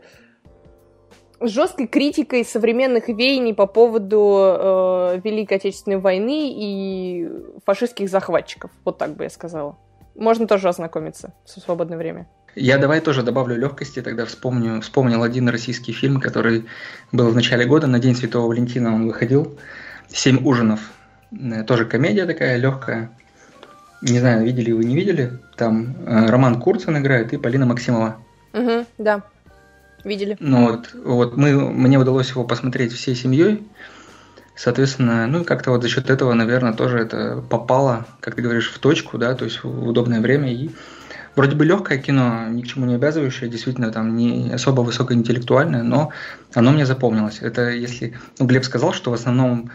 жесткой критикой современных веяний по поводу э, Великой Отечественной войны и фашистских захватчиков. Вот так бы я сказала. Можно тоже ознакомиться в свободное время. Я давай тоже добавлю легкости, тогда вспомню, вспомнил один российский фильм, который был в начале года, на День Святого Валентина он выходил. «Семь ужинов». Э, тоже комедия такая легкая. Не знаю, видели вы, не видели. Там э, Роман Курцин играет и Полина Максимова. Угу, да. Видели. Ну вот, вот мы, мне удалось его посмотреть всей семьей. Соответственно, ну и как-то вот за счет этого, наверное, тоже это попало, как ты говоришь, в точку, да, то есть в удобное время. И вроде бы легкое кино, ни к чему не обязывающее, действительно там не особо высокоинтеллектуальное, но оно мне запомнилось. Это если, ну, Глеб сказал, что в основном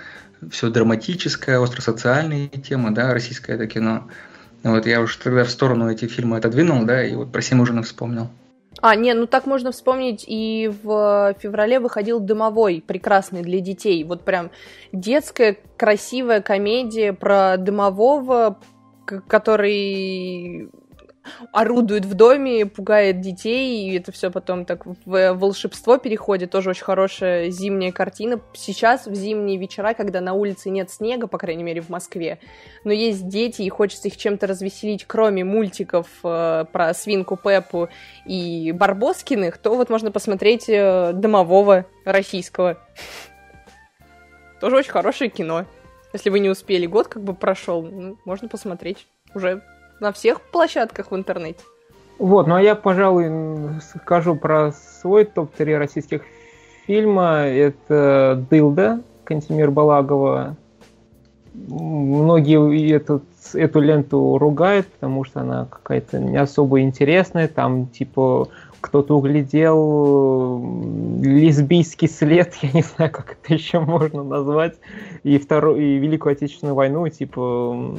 все драматическое, остросоциальные темы, да, российское это кино. Вот я уж тогда в сторону эти фильмы отодвинул, да, и вот про «Семь ужинов» вспомнил. А, не, ну так можно вспомнить, и в феврале выходил «Дымовой», прекрасный для детей. Вот прям детская красивая комедия про дымового, который орудует в доме, пугает детей, и это все потом так в волшебство переходит. Тоже очень хорошая зимняя картина. Сейчас, в зимние вечера, когда на улице нет снега, по крайней мере, в Москве, но есть дети, и хочется их чем-то развеселить, кроме мультиков э, про свинку Пеппу и Барбоскиных, то вот можно посмотреть э, домового российского. Тоже очень хорошее кино. Если вы не успели, год как бы прошел, ну, можно посмотреть уже на всех площадках в интернете. Вот, ну а я, пожалуй, скажу про свой топ-3 российских фильма. Это «Дылда» Кантемир Балагова. Многие этот, эту ленту ругают, потому что она какая-то не особо интересная. Там, типа, кто-то углядел лесбийский след, я не знаю, как это еще можно назвать, и, вторую, и Великую Отечественную войну, типа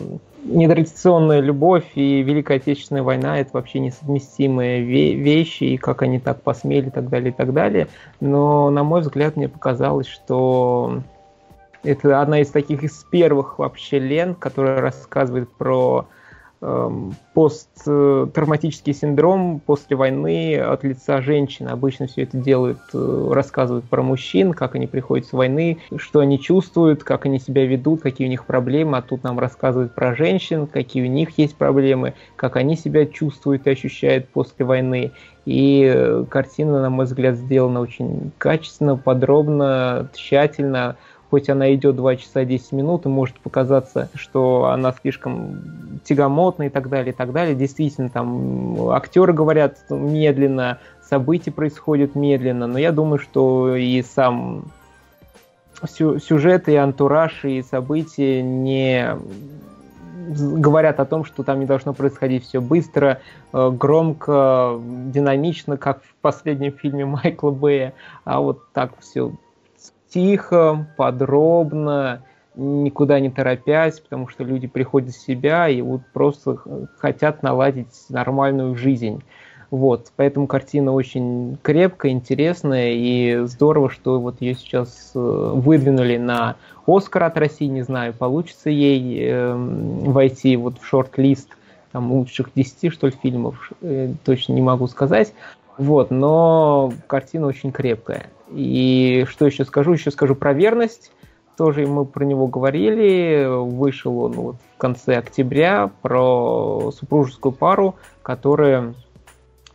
нетрадиционная любовь и Великая Отечественная война это вообще несовместимые вещи, и как они так посмели, и так далее, и так далее. Но, на мой взгляд, мне показалось, что это одна из таких из первых вообще лент, которая рассказывает про посттравматический синдром после войны от лица женщин. Обычно все это делают, э, рассказывают про мужчин, как они приходят с войны, что они чувствуют, как они себя ведут, какие у них проблемы. А тут нам рассказывают про женщин, какие у них есть проблемы, как они себя чувствуют и ощущают после войны. И э, картина, на мой взгляд, сделана очень качественно, подробно, тщательно хоть она идет 2 часа 10 минут, и может показаться, что она слишком тягомотна и так далее, и так далее. Действительно, там актеры говорят медленно, события происходят медленно, но я думаю, что и сам сюжет, и антураж, и события не говорят о том, что там не должно происходить все быстро, э, громко, динамично, как в последнем фильме Майкла Бэя, а вот так все тихо, подробно, никуда не торопясь, потому что люди приходят в себя и вот просто хотят наладить нормальную жизнь. Вот, поэтому картина очень крепкая, интересная, и здорово, что вот ее сейчас э, выдвинули на Оскар от России, не знаю, получится ей э, войти вот в шорт-лист там лучших 10, что ли, фильмов, э, точно не могу сказать. Вот, но картина очень крепкая. И что еще скажу? Еще скажу про верность. Тоже мы про него говорили. Вышел он вот в конце октября про супружескую пару, которая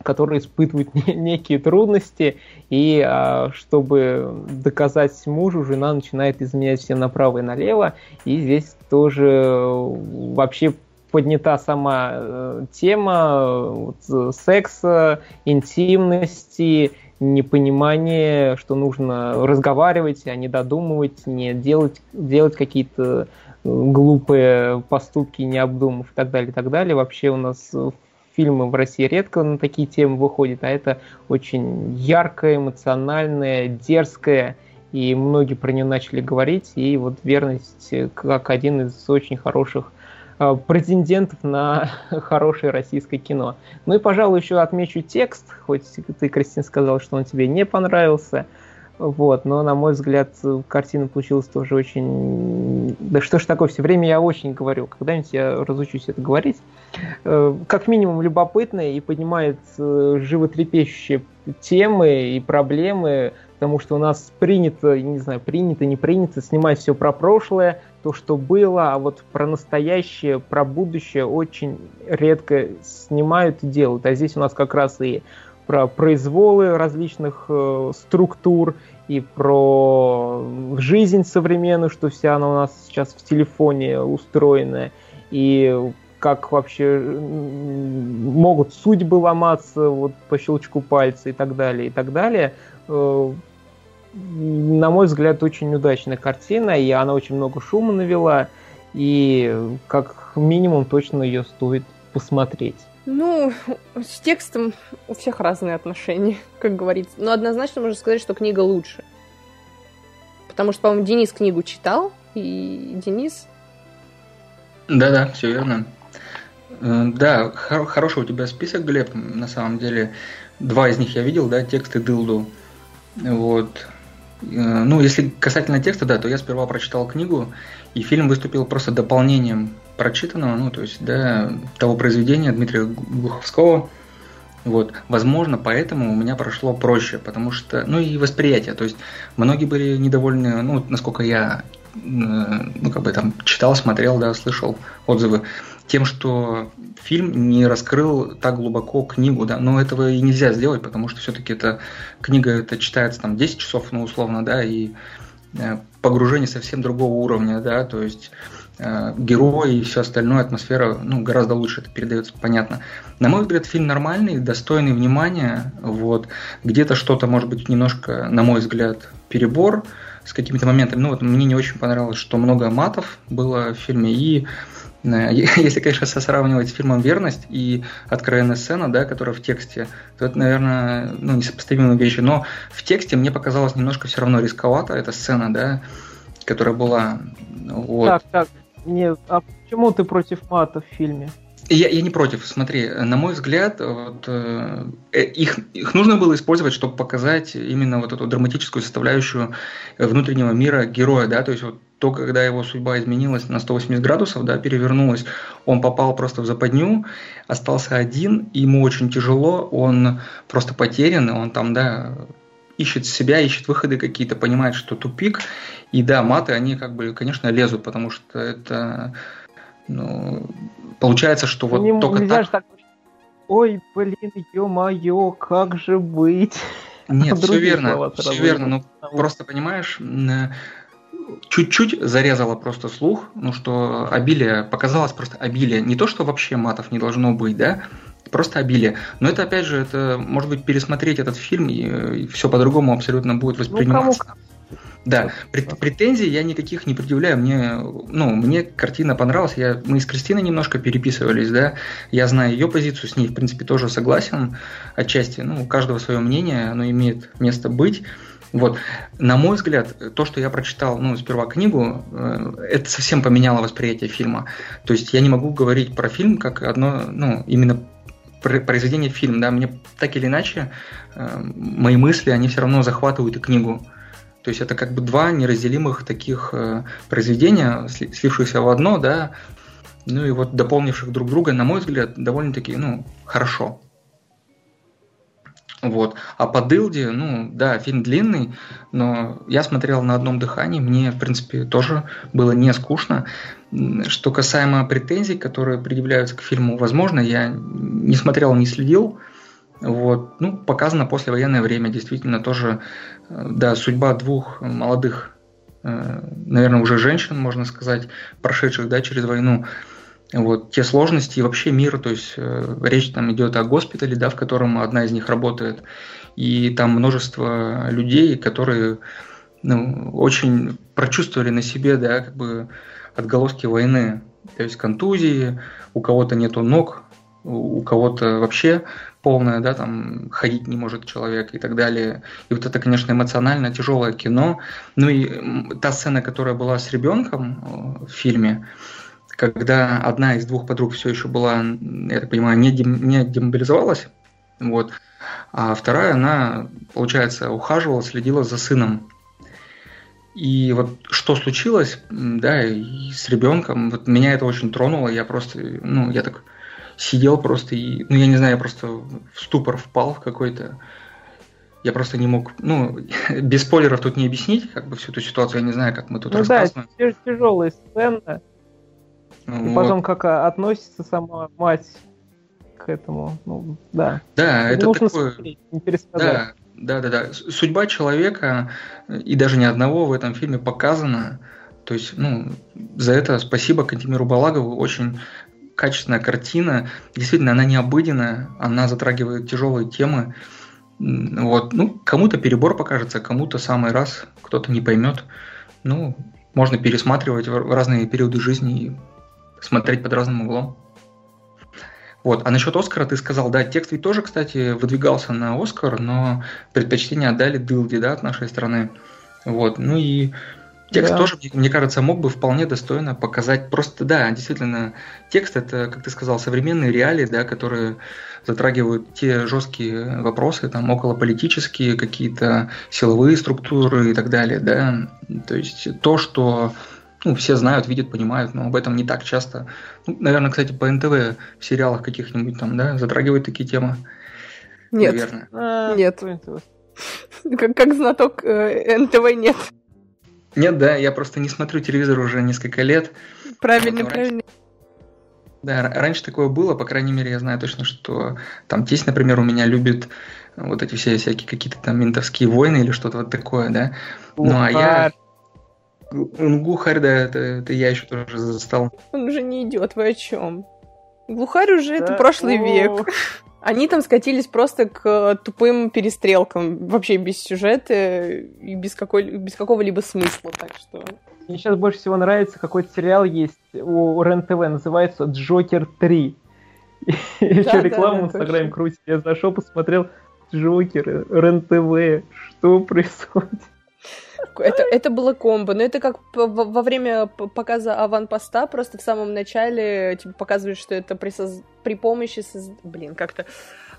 которые испытывают некие трудности, и а, чтобы доказать мужу, жена начинает изменять всем направо и налево, и здесь тоже вообще поднята сама э, тема вот, секса, интимности, непонимание, что нужно разговаривать, а не додумывать, не делать, делать какие-то глупые поступки, не обдумав и так далее, и так далее. Вообще у нас фильмы в России редко на такие темы выходят, а это очень яркое, эмоциональное, дерзкое, и многие про нее начали говорить, и вот верность как один из очень хороших претендентов на хорошее российское кино. Ну и, пожалуй, еще отмечу текст, хоть ты, Кристина, сказал, что он тебе не понравился. Вот, но, на мой взгляд, картина получилась тоже очень... Да что ж такое, все время я очень говорю, когда-нибудь я разучусь это говорить. Э, как минимум любопытная и поднимает э, животрепещущие темы и проблемы, потому что у нас принято, не знаю, принято, не принято снимать все про прошлое, то, что было, а вот про настоящее, про будущее очень редко снимают и делают. А здесь у нас как раз и про произволы различных э, структур и про жизнь современную, что вся она у нас сейчас в телефоне устроена, и как вообще могут судьбы ломаться вот по щелчку пальца и так далее, и так далее. На мой взгляд, очень удачная картина, и она очень много шума навела, и как минимум точно ее стоит посмотреть. Ну, с текстом у всех разные отношения, как говорится. Но однозначно можно сказать, что книга лучше. Потому что, по-моему, Денис книгу читал, и Денис... Да-да, все верно. Э, да, хор- хороший у тебя список, Глеб, на самом деле. Два из них я видел, да, тексты Дылду. Вот. Э, ну, если касательно текста, да, то я сперва прочитал книгу, и фильм выступил просто дополнением прочитанного, ну, то есть, да, того произведения Дмитрия Глуховского. Вот, возможно, поэтому у меня прошло проще, потому что, ну и восприятие, то есть многие были недовольны, ну, насколько я, э, ну, как бы там читал, смотрел, да, слышал отзывы, тем, что фильм не раскрыл так глубоко книгу, да, но этого и нельзя сделать, потому что все-таки эта книга, это читается там 10 часов, ну, условно, да, и э, погружение совсем другого уровня, да, то есть Э, герои и все остальное, атмосфера ну, гораздо лучше это передается, понятно. На мой взгляд, фильм нормальный, достойный внимания. Вот. Где-то что-то, может быть, немножко, на мой взгляд, перебор с какими-то моментами. Ну, вот мне не очень понравилось, что много матов было в фильме. И э, если, конечно, сравнивать с фильмом «Верность» и «Откровенная сцена», да, которая в тексте, то это, наверное, ну, несопоставимые вещи. Но в тексте мне показалось немножко все равно рисковато эта сцена, да, которая была. Вот. Так, так, нет, а почему ты против мата в фильме? Я, я не против. Смотри, на мой взгляд, вот, э, э, их, их нужно было использовать, чтобы показать именно вот эту драматическую составляющую внутреннего мира героя, да, то есть вот то, когда его судьба изменилась на 180 градусов, да, перевернулась, он попал просто в западню, остался один, ему очень тяжело, он просто потерян, он там, да, ищет себя, ищет выходы какие-то, понимает, что тупик. И да, маты, они как бы, конечно, лезут, потому что это, ну, получается, что вот Не, только так... так... Ой, блин, ё-моё, как же быть? Нет, все верно, все верно, ну, просто понимаешь, чуть-чуть зарезало просто слух, ну, что обилие, показалось просто обилие, не то, что вообще матов не должно быть, да, просто обилие. Но это, опять же, это, может быть, пересмотреть этот фильм, и, и все по-другому абсолютно будет ну, восприниматься. Ну, да, прет, претензий я никаких не предъявляю. Мне, ну, мне картина понравилась. Я, мы с Кристиной немножко переписывались, да. Я знаю ее позицию, с ней, в принципе, тоже согласен отчасти. Ну, у каждого свое мнение, оно имеет место быть. Вот. На мой взгляд, то, что я прочитал, ну, сперва книгу, э, это совсем поменяло восприятие фильма. То есть я не могу говорить про фильм как одно, ну, именно произведение фильм, да, мне так или иначе э, мои мысли, они все равно захватывают и книгу. То есть это как бы два неразделимых таких э, произведения, слившихся в одно, да, ну и вот дополнивших друг друга, на мой взгляд, довольно-таки, ну, хорошо. Вот. А по Дылде, ну, да, фильм длинный, но я смотрел на одном дыхании, мне, в принципе, тоже было не скучно. Что касаемо претензий, которые предъявляются к фильму, возможно, я не смотрел, не следил. Вот. Ну, показано послевоенное время, действительно, тоже, да, судьба двух молодых, э, наверное, уже женщин, можно сказать, прошедших, да, через войну, вот, те сложности и вообще мир, то есть э, речь там идет о госпитале, да, в котором одна из них работает, и там множество людей, которые ну, очень прочувствовали на себе, да, как бы отголоски войны, то есть контузии, у кого-то нету ног, у кого-то вообще полное, да, там ходить не может человек и так далее. И вот это, конечно, эмоционально тяжелое кино. Ну и та сцена, которая была с ребенком э, в фильме, когда одна из двух подруг все еще была, я так понимаю, не, дем, не демобилизовалась, вот, а вторая, она, получается, ухаживала, следила за сыном. И вот что случилось, да, и с ребенком, вот меня это очень тронуло, я просто, ну, я так сидел просто и, ну, я не знаю, я просто в ступор впал в какой-то, я просто не мог, ну, без спойлеров тут не объяснить, как бы всю эту ситуацию, я не знаю, как мы тут ну, рассказываем. Да, тяжелая сцена, вот. И потом, как относится сама мать к этому, ну, да. Да, это Нужно такое... Смотреть, не пересказать. Да, да, да, да. Судьба человека, и даже ни одного в этом фильме показана. То есть, ну, за это спасибо Кантимиру Балагову. Очень качественная картина. Действительно, она необыденная, она затрагивает тяжелые темы. Вот, ну, кому-то перебор покажется, кому-то самый раз, кто-то не поймет. Ну, можно пересматривать в разные периоды жизни и смотреть под разным углом. Вот. А насчет Оскара ты сказал, да, текст ведь тоже, кстати, выдвигался на Оскар, но предпочтение отдали Дилди, да, от нашей страны. Вот. Ну и текст да. тоже, мне кажется, мог бы вполне достойно показать. Просто, да, действительно, текст это, как ты сказал, современные реалии, да, которые затрагивают те жесткие вопросы, там, околополитические, какие-то силовые структуры и так далее, да. То есть то, что ну, все знают, видят, понимают, но об этом не так часто. Ну, наверное, кстати, по НТВ в сериалах каких-нибудь там, да, затрагивают такие темы. Нет. Наверное. А, нет. Как, как знаток э, НТВ нет. Нет, да, я просто не смотрю телевизор уже несколько лет. Правильно, вот, правильно. Да, раньше такое было, по крайней мере, я знаю точно, что там тесть, например, у меня любит вот эти все всякие какие-то там ментовские войны или что-то вот такое, да. Ну, а я Глухарь, да, это, это я еще тоже застал. Он уже не идет, вы о чем? Глухарь уже да? это прошлый О. век. Они там скатились просто к тупым перестрелкам, вообще без сюжета и без, какой, без какого-либо смысла, так что... Мне сейчас больше всего нравится, какой-то сериал есть у РЕН-ТВ, называется «Джокер 3». Еще рекламу в Инстаграме крутит. Я зашел, посмотрел «Джокер», РЕН-ТВ, что происходит? Это, это было комбо, но это как во время показа аванпоста, просто в самом начале тебе показывают, что это при, соз... при помощи, соз... блин, как-то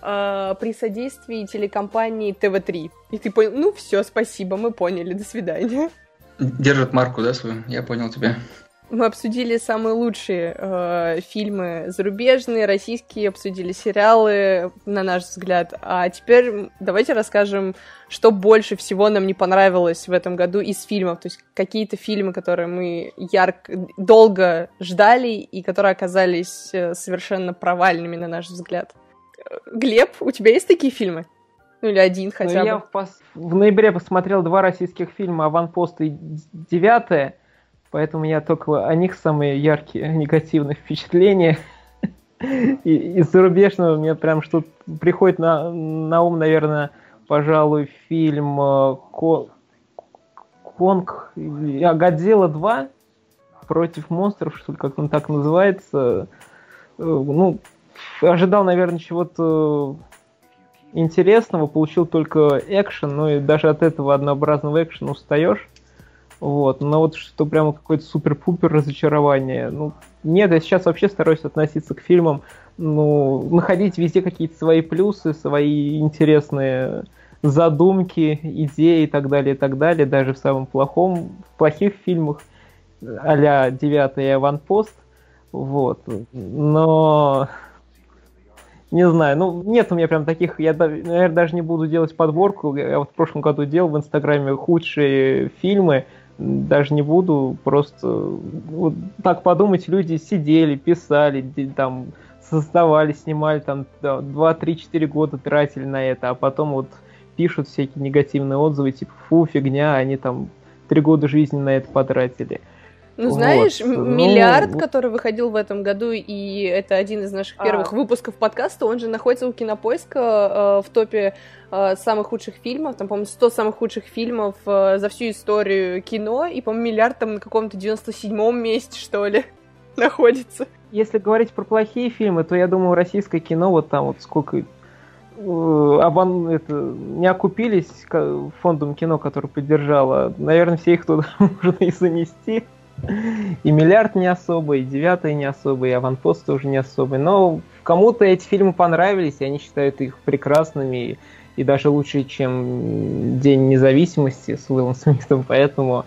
э, при содействии телекомпании ТВ-3. И ты понял, ну все, спасибо, мы поняли, до свидания. Держит марку, да, свою? Я понял тебя. Мы обсудили самые лучшие э, фильмы зарубежные, российские, обсудили сериалы, на наш взгляд. А теперь давайте расскажем, что больше всего нам не понравилось в этом году из фильмов. То есть какие-то фильмы, которые мы ярко, долго ждали и которые оказались э, совершенно провальными, на наш взгляд. Глеб, у тебя есть такие фильмы? Ну или один ну, хотя ну, бы. Я в, пос... в ноябре посмотрел два российских фильма «Аванпост» и «Девятое». Поэтому я только о них самые яркие негативные впечатления. И, из зарубежного мне прям что приходит на, на ум, наверное, пожалуй, фильм э, Конг, а Годзилла 2 против монстров, что ли, как он так называется. Э, ну, ожидал, наверное, чего-то интересного, получил только экшен, но и даже от этого однообразного экшена устаешь. Вот, но вот что прямо какое-то супер-пупер разочарование. Ну, нет, я сейчас вообще стараюсь относиться к фильмам, ну, находить везде какие-то свои плюсы, свои интересные задумки, идеи и так далее, и так далее, даже в самом плохом, в плохих фильмах, а-ля «Девятый» «Аванпост», вот, но не знаю, ну нет у меня прям таких, я, наверное, даже не буду делать подборку, я вот в прошлом году делал в Инстаграме худшие фильмы, даже не буду, просто вот так подумать, люди сидели, писали, там создавали, снимали, там 2-3-4 года тратили на это, а потом вот пишут всякие негативные отзывы, типа фу, фигня, они там три года жизни на это потратили. Ну, знаешь, вот. Ну, миллиард, ну... который выходил в этом году, и это один из наших а. первых выпусков подкаста, он же находится у Кинопоиска э, в топе э, самых худших фильмов, там, по-моему, 100 самых худших фильмов э, за всю историю кино, и, по-моему, миллиард там на каком-то 97-м месте, что ли, находится. Если говорить про плохие фильмы, то я думаю, российское кино, вот там вот сколько э, обан, это, не окупились фондом кино, который поддержала. Наверное, все их туда можно и занести. И «Миллиард» не особо, и «Девятый» не особо, и «Аванпост» тоже не особый. Но кому-то эти фильмы понравились, и они считают их прекрасными, и даже лучше, чем «День независимости» с Уиллом Смитом, поэтому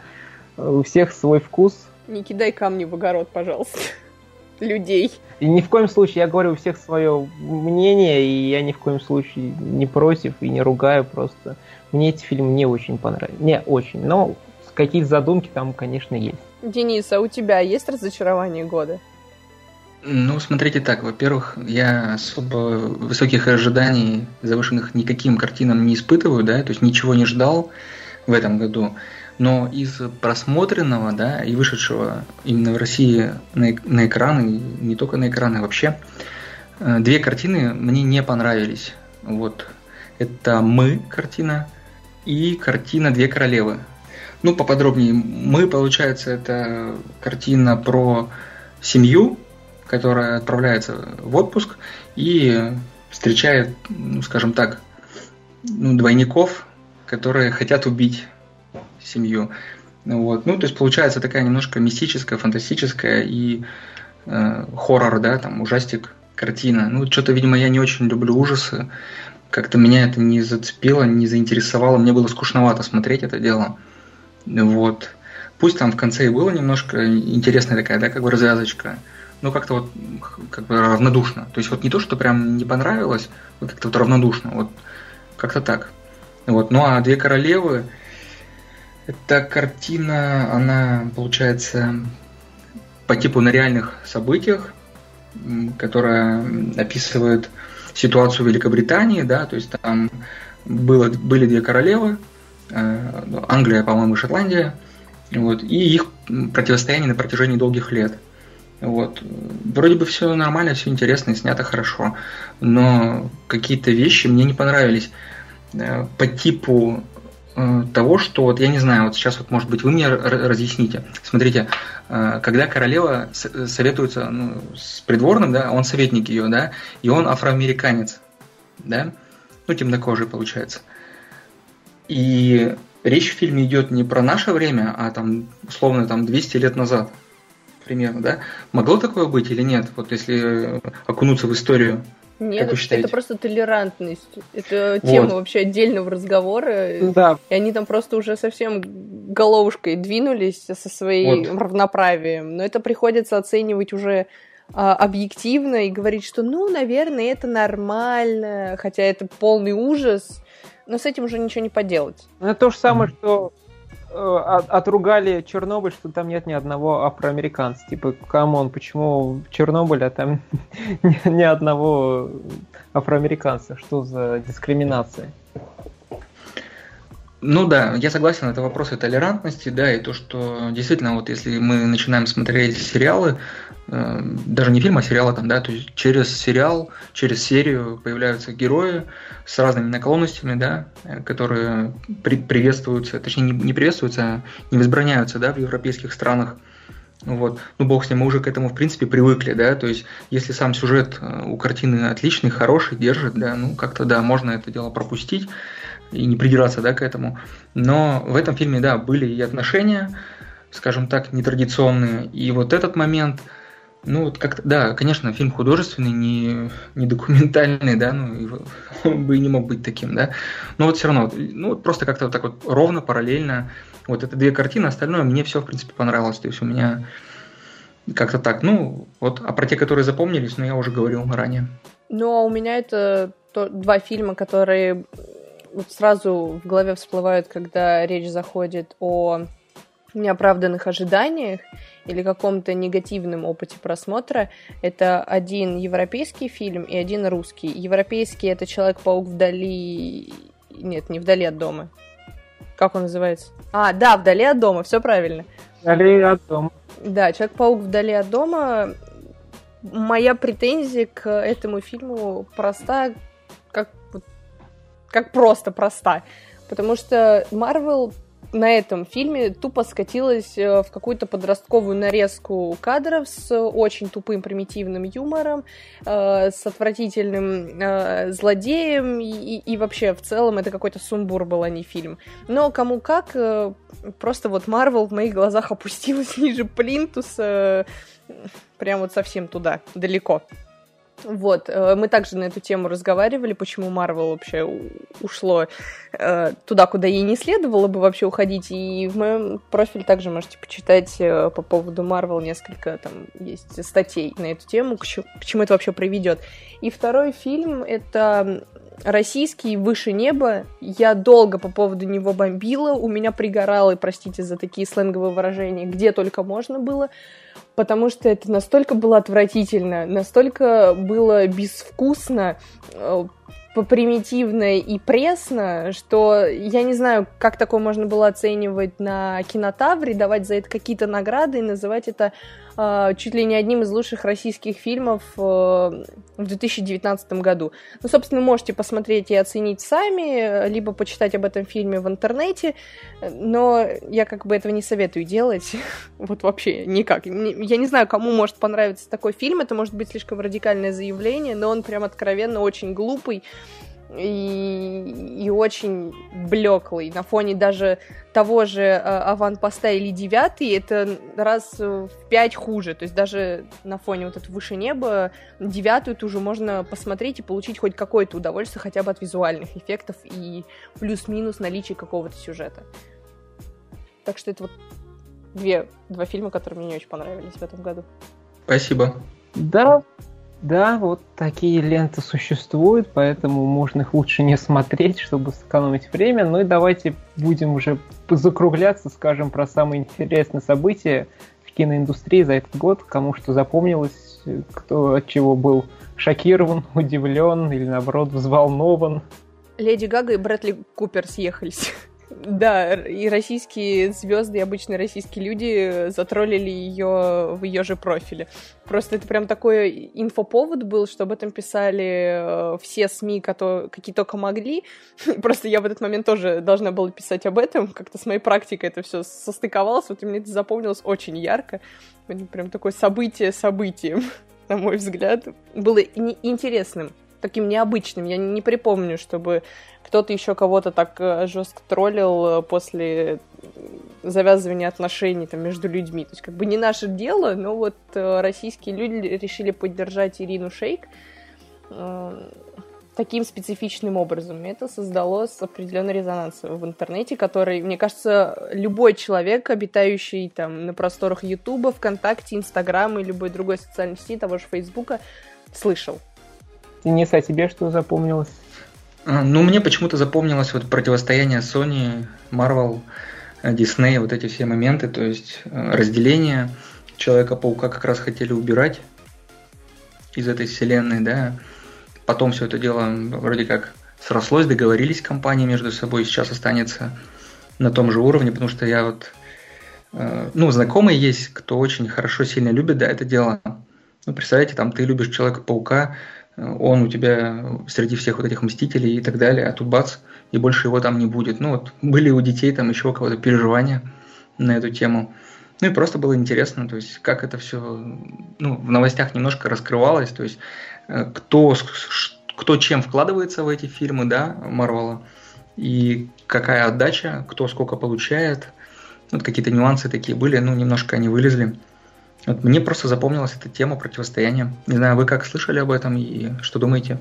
у всех свой вкус. Не кидай камни в огород, пожалуйста, людей. И ни в коем случае, я говорю, у всех свое мнение, и я ни в коем случае не против и не ругаю, просто мне эти фильмы не очень понравились. Не очень, но какие-то задумки там, конечно, есть. Денис, а у тебя есть разочарование года? Ну, смотрите так. Во-первых, я особо высоких ожиданий, завышенных никаким картинам не испытываю, да, то есть ничего не ждал в этом году. Но из просмотренного, да, и вышедшего именно в России на, на экраны, не только на экраны вообще, э, две картины мне не понравились. Вот. Это «Мы» картина и картина «Две королевы». Ну, поподробнее. Мы, получается, это картина про семью, которая отправляется в отпуск и встречает, ну, скажем так, ну, двойников, которые хотят убить семью. Вот. Ну, то есть получается такая немножко мистическая, фантастическая и э, хоррор, да, там ужастик картина. Ну, что-то, видимо, я не очень люблю ужасы. Как-то меня это не зацепило, не заинтересовало. Мне было скучновато смотреть это дело. Вот. Пусть там в конце и было немножко интересная такая, да, как бы развязочка, но как-то вот как бы равнодушно. То есть вот не то, что прям не понравилось, вот как-то вот равнодушно, вот как-то так. Вот. Ну а «Две королевы» эта картина, она получается по типу на реальных событиях, которая описывает ситуацию в Великобритании, да, то есть там было, были две королевы, Англия, по-моему, и Шотландия, вот, и их противостояние на протяжении долгих лет. Вот. Вроде бы все нормально, все интересно и снято хорошо, но какие-то вещи мне не понравились э, по типу э, того, что вот я не знаю, вот сейчас вот может быть вы мне разъясните. Смотрите, когда королева советуется ну, с придворным, да, он советник ее, да, и он афроамериканец, да, ну темнокожий получается. И речь в фильме идет не про наше время, а там, условно, там 200 лет назад примерно, да? Могло такое быть или нет? Вот если окунуться в историю. Нет, это просто толерантность. Это вот. тема вообще отдельного разговора. Да. И они там просто уже совсем головушкой двинулись со своим вот. равноправием. Но это приходится оценивать уже а, объективно и говорить, что, ну, наверное, это нормально, хотя это полный ужас но с этим уже ничего не поделать. Ну, это то же самое, что э, отругали Чернобыль, что там нет ни одного афроамериканца. Типа, come on, почему в Чернобыле, а там ни одного афроамериканца? Что за дискриминация? Ну да, я согласен, это вопросы толерантности, да, и то, что действительно, вот если мы начинаем смотреть сериалы, даже не фильмы, а сериалы там, да, то есть через сериал, через серию появляются герои с разными наклонностями, да, э, которые при, приветствуются, точнее не, не приветствуются, а не возбраняются, да, в европейских странах. Вот. Ну, бог с ним, мы уже к этому, в принципе, привыкли, да, то есть, если сам сюжет э, у картины отличный, хороший, держит, да, ну, как-то, да, можно это дело пропустить и не придираться да, к этому. Но в этом фильме, да, были и отношения, скажем так, нетрадиционные. И вот этот момент, ну, вот как-то, да, конечно, фильм художественный, не, не документальный, да, ну, он бы и не мог быть таким, да. Но вот все равно, ну, просто как-то вот так вот ровно, параллельно. Вот это две картины, остальное мне все, в принципе, понравилось. То есть у меня как-то так. Ну, вот, а про те, которые запомнились, ну, я уже говорил ранее. Ну, а у меня это то, два фильма, которые вот сразу в голове всплывают, когда речь заходит о неоправданных ожиданиях или каком-то негативном опыте просмотра. Это один европейский фильм и один русский. Европейский — это «Человек-паук вдали...» Нет, не «Вдали от дома». Как он называется? А, да, «Вдали от дома», все правильно. «Вдали от дома». Да, Человек-паук вдали от дома. Моя претензия к этому фильму проста, как, как просто проста. Потому что Марвел на этом фильме тупо скатилась э, в какую-то подростковую нарезку кадров с очень тупым примитивным юмором, э, с отвратительным э, злодеем, и, и вообще в целом это какой-то сумбур был, а не фильм. Но кому как, просто вот Марвел в моих глазах опустилась ниже плинтуса, прям вот совсем туда, далеко. Вот, э, мы также на эту тему разговаривали, почему Марвел вообще ушло э, туда, куда ей не следовало бы вообще уходить. И в моем профиле также можете почитать э, по поводу Марвел несколько там есть статей на эту тему, к чему, это вообще приведет. И второй фильм это российский «Выше неба». Я долго по поводу него бомбила, у меня пригорало, простите за такие сленговые выражения, где только можно было потому что это настолько было отвратительно, настолько было безвкусно, э, попримитивно и пресно, что я не знаю, как такое можно было оценивать на кинотавре, давать за это какие-то награды и называть это чуть ли не одним из лучших российских фильмов э, в 2019 году. Ну, собственно, можете посмотреть и оценить сами, либо почитать об этом фильме в интернете, но я как бы этого не советую делать, вот вообще никак. Я не знаю, кому может понравиться такой фильм, это может быть слишком радикальное заявление, но он прям откровенно очень глупый, и, и очень блеклый. На фоне даже того же э, аванпоста или девятый, это раз в пять хуже. То есть даже на фоне вот этого выше неба девятую тоже можно посмотреть и получить хоть какое-то удовольствие хотя бы от визуальных эффектов и плюс-минус наличие какого-то сюжета. Так что это вот две, два фильма, которые мне не очень понравились в этом году. Спасибо. Да, да, вот такие ленты существуют, поэтому можно их лучше не смотреть, чтобы сэкономить время. Ну и давайте будем уже закругляться, скажем, про самые интересные события в киноиндустрии за этот год, кому что запомнилось, кто от чего был шокирован, удивлен или наоборот взволнован. Леди Гага и Брэдли Купер съехались. Да, и российские звезды, и обычные российские люди затроллили ее в ее же профиле. Просто это прям такой инфоповод был, что об этом писали э, все СМИ, какие только могли. Просто я в этот момент тоже должна была писать об этом. Как-то с моей практикой это все состыковалось. Вот и мне это запомнилось очень ярко. Прям такое событие событием, на мой взгляд. Было интересным таким необычным. Я не припомню, чтобы кто-то еще кого-то так э, жестко троллил э, после завязывания отношений там, между людьми. То есть как бы не наше дело, но вот э, российские люди решили поддержать Ирину Шейк таким специфичным образом. И это создало определенный резонанс в интернете, который, мне кажется, любой человек, обитающий там на просторах Ютуба, ВКонтакте, Инстаграма и любой другой социальной сети, того же Фейсбука, слышал. Денис, а тебе что запомнилось? А, ну, мне почему-то запомнилось вот противостояние Sony, Marvel, Disney, вот эти все моменты, то есть э, разделение Человека-паука как раз хотели убирать из этой вселенной, да. Потом все это дело вроде как срослось, договорились компании между собой, сейчас останется на том же уровне, потому что я вот, э, ну, знакомые есть, кто очень хорошо, сильно любит, да, это дело. Ну, представляете, там ты любишь Человека-паука, он у тебя среди всех вот этих мстителей и так далее, а тут бац, и больше его там не будет. Ну вот были у детей там еще кого-то переживания на эту тему. Ну и просто было интересно, то есть как это все ну, в новостях немножко раскрывалось, то есть э, кто, кто чем вкладывается в эти фильмы, да, Марвела, и какая отдача, кто сколько получает. Вот какие-то нюансы такие были, ну немножко они вылезли. Вот мне просто запомнилась эта тема противостояния. Не знаю, вы как слышали об этом и что думаете?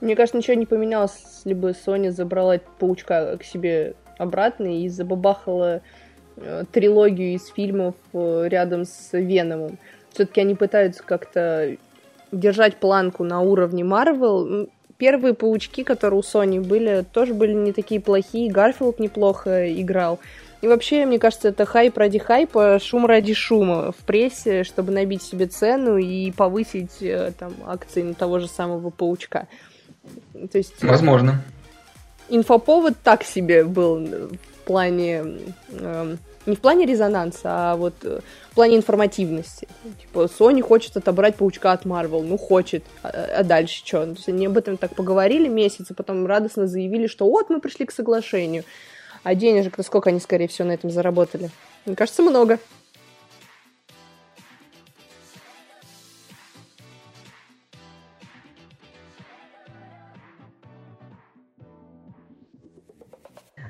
Мне кажется, ничего не поменялось, если бы Sony забрала паучка к себе обратно и забабахала э, трилогию из фильмов э, рядом с Веномом. Все-таки они пытаются как-то держать планку на уровне Марвел. Первые паучки, которые у Sony были, тоже были не такие плохие. Гарфилд неплохо играл. И вообще, мне кажется, это хайп ради хайпа, шум ради шума в прессе, чтобы набить себе цену и повысить э, там акции на того же самого паучка. То есть... Возможно. Инфоповод так себе был плане... Э, не в плане резонанса, а вот э, в плане информативности. Типа, Sony хочет отобрать паучка от Marvel, ну хочет, а, а дальше что? То есть они об этом так поговорили месяц, и потом радостно заявили, что вот мы пришли к соглашению. А денежек-то сколько они, скорее всего, на этом заработали? Мне кажется, много.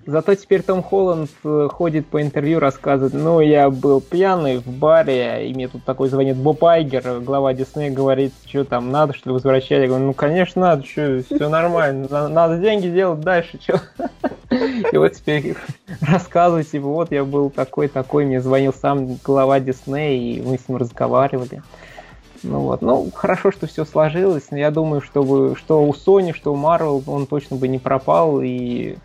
Зато теперь Том Холланд э, ходит по интервью, рассказывает, ну, я был пьяный в баре, и мне тут такой звонит Боб Айгер, глава Диснея, говорит, что там, надо, что ли, возвращать? Я говорю, ну, конечно, надо, что, все нормально, надо деньги делать дальше, что. И вот теперь рассказывать, типа, вот я был такой-такой, мне звонил сам глава Диснея, и мы с ним разговаривали. Ну вот, ну хорошо, что все сложилось. Но я думаю, чтобы что у Sony, что у Marvel он точно бы не пропал и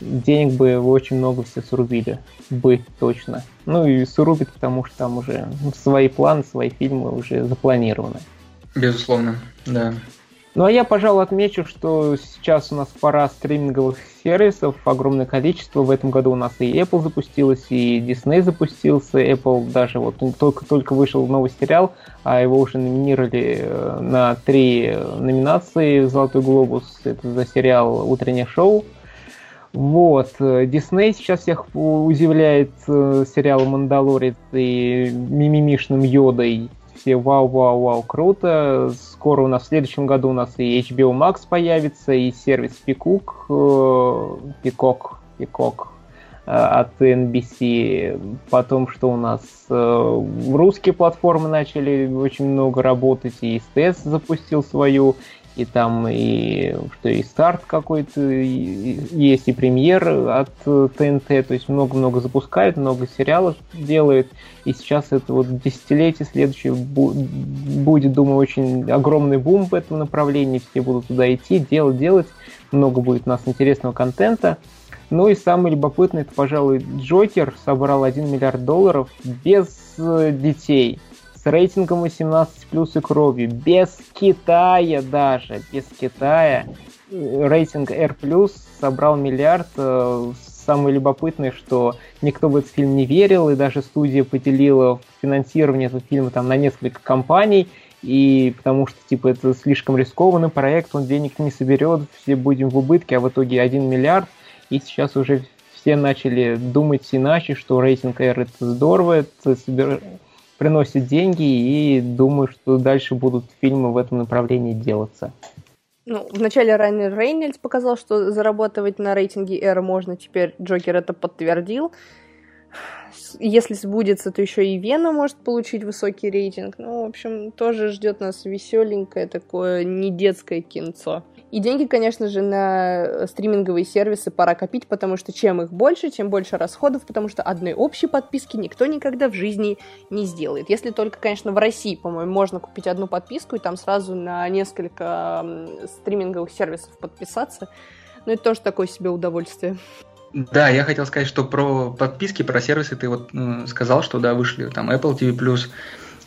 денег бы очень много все срубили. Бы точно. Ну и срубит, потому что там уже свои планы, свои фильмы уже запланированы. Безусловно, да. Ну а я, пожалуй, отмечу, что сейчас у нас пора стриминговых сервисов, огромное количество. В этом году у нас и Apple запустилась, и Disney запустился. Apple даже вот только-только вышел новый сериал, а его уже номинировали э, на три номинации «Золотой глобус». Это за сериал «Утреннее шоу». Вот. Дисней сейчас всех удивляет э, сериалом «Мандалорец» и мимимишным Йодой. Все вау-вау-вау, круто. Скоро у нас в следующем году у нас и HBO Max появится, и сервис Пикук, Пикок, Пикок от NBC. Потом, что у нас э, русские платформы начали очень много работать, и СТС запустил свою, и там и что и старт какой-то есть, и премьер от ТНТ, то есть много-много запускают, много сериалов делают, и сейчас это вот десятилетие следующее будет, думаю, очень огромный бум в этом направлении, все будут туда идти, делать, делать, много будет у нас интересного контента. Ну и самый любопытный, это, пожалуй, Джокер собрал 1 миллиард долларов без э, детей рейтингом 18 плюс и кровью, без Китая даже, без Китая. Рейтинг R+, собрал миллиард. Э, самое любопытное, что никто в этот фильм не верил, и даже студия поделила финансирование этого фильма там, на несколько компаний, и потому что, типа, это слишком рискованный проект, он денег не соберет, все будем в убытке, а в итоге 1 миллиард, и сейчас уже все начали думать иначе, что рейтинг R это здорово, это собер приносит деньги, и думаю, что дальше будут фильмы в этом направлении делаться. Ну, вначале Райнер Рейнольдс показал, что зарабатывать на рейтинге R можно, теперь Джокер это подтвердил. Если сбудется, то еще и Вена может получить высокий рейтинг. Ну, в общем, тоже ждет нас веселенькое такое не детское кинцо. И деньги, конечно же, на стриминговые сервисы пора копить, потому что чем их больше, тем больше расходов, потому что одной общей подписки никто никогда в жизни не сделает. Если только, конечно, в России, по-моему, можно купить одну подписку и там сразу на несколько стриминговых сервисов подписаться. Но это тоже такое себе удовольствие. Да, я хотел сказать, что про подписки, про сервисы ты вот ну, сказал, что да, вышли там Apple TV+,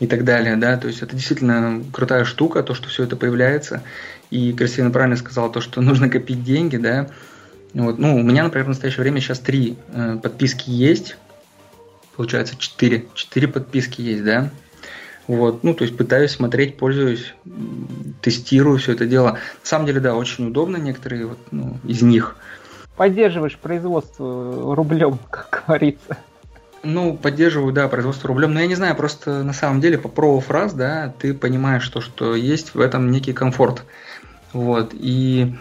и так далее, да, то есть это действительно крутая штука, то, что все это появляется, и Кристина правильно сказала то, что нужно копить деньги, да, вот, ну, у меня, например, в настоящее время сейчас три э, подписки есть, получается четыре, четыре подписки есть, да, вот, ну, то есть пытаюсь смотреть, пользуюсь, тестирую все это дело. На самом деле, да, очень удобно некоторые вот, ну, из них. Поддерживаешь производство рублем, как говорится. Ну, поддерживаю, да, производство рублем. Но я не знаю, просто на самом деле, попробовав раз, да, ты понимаешь, что, что есть в этом некий комфорт. Вот. И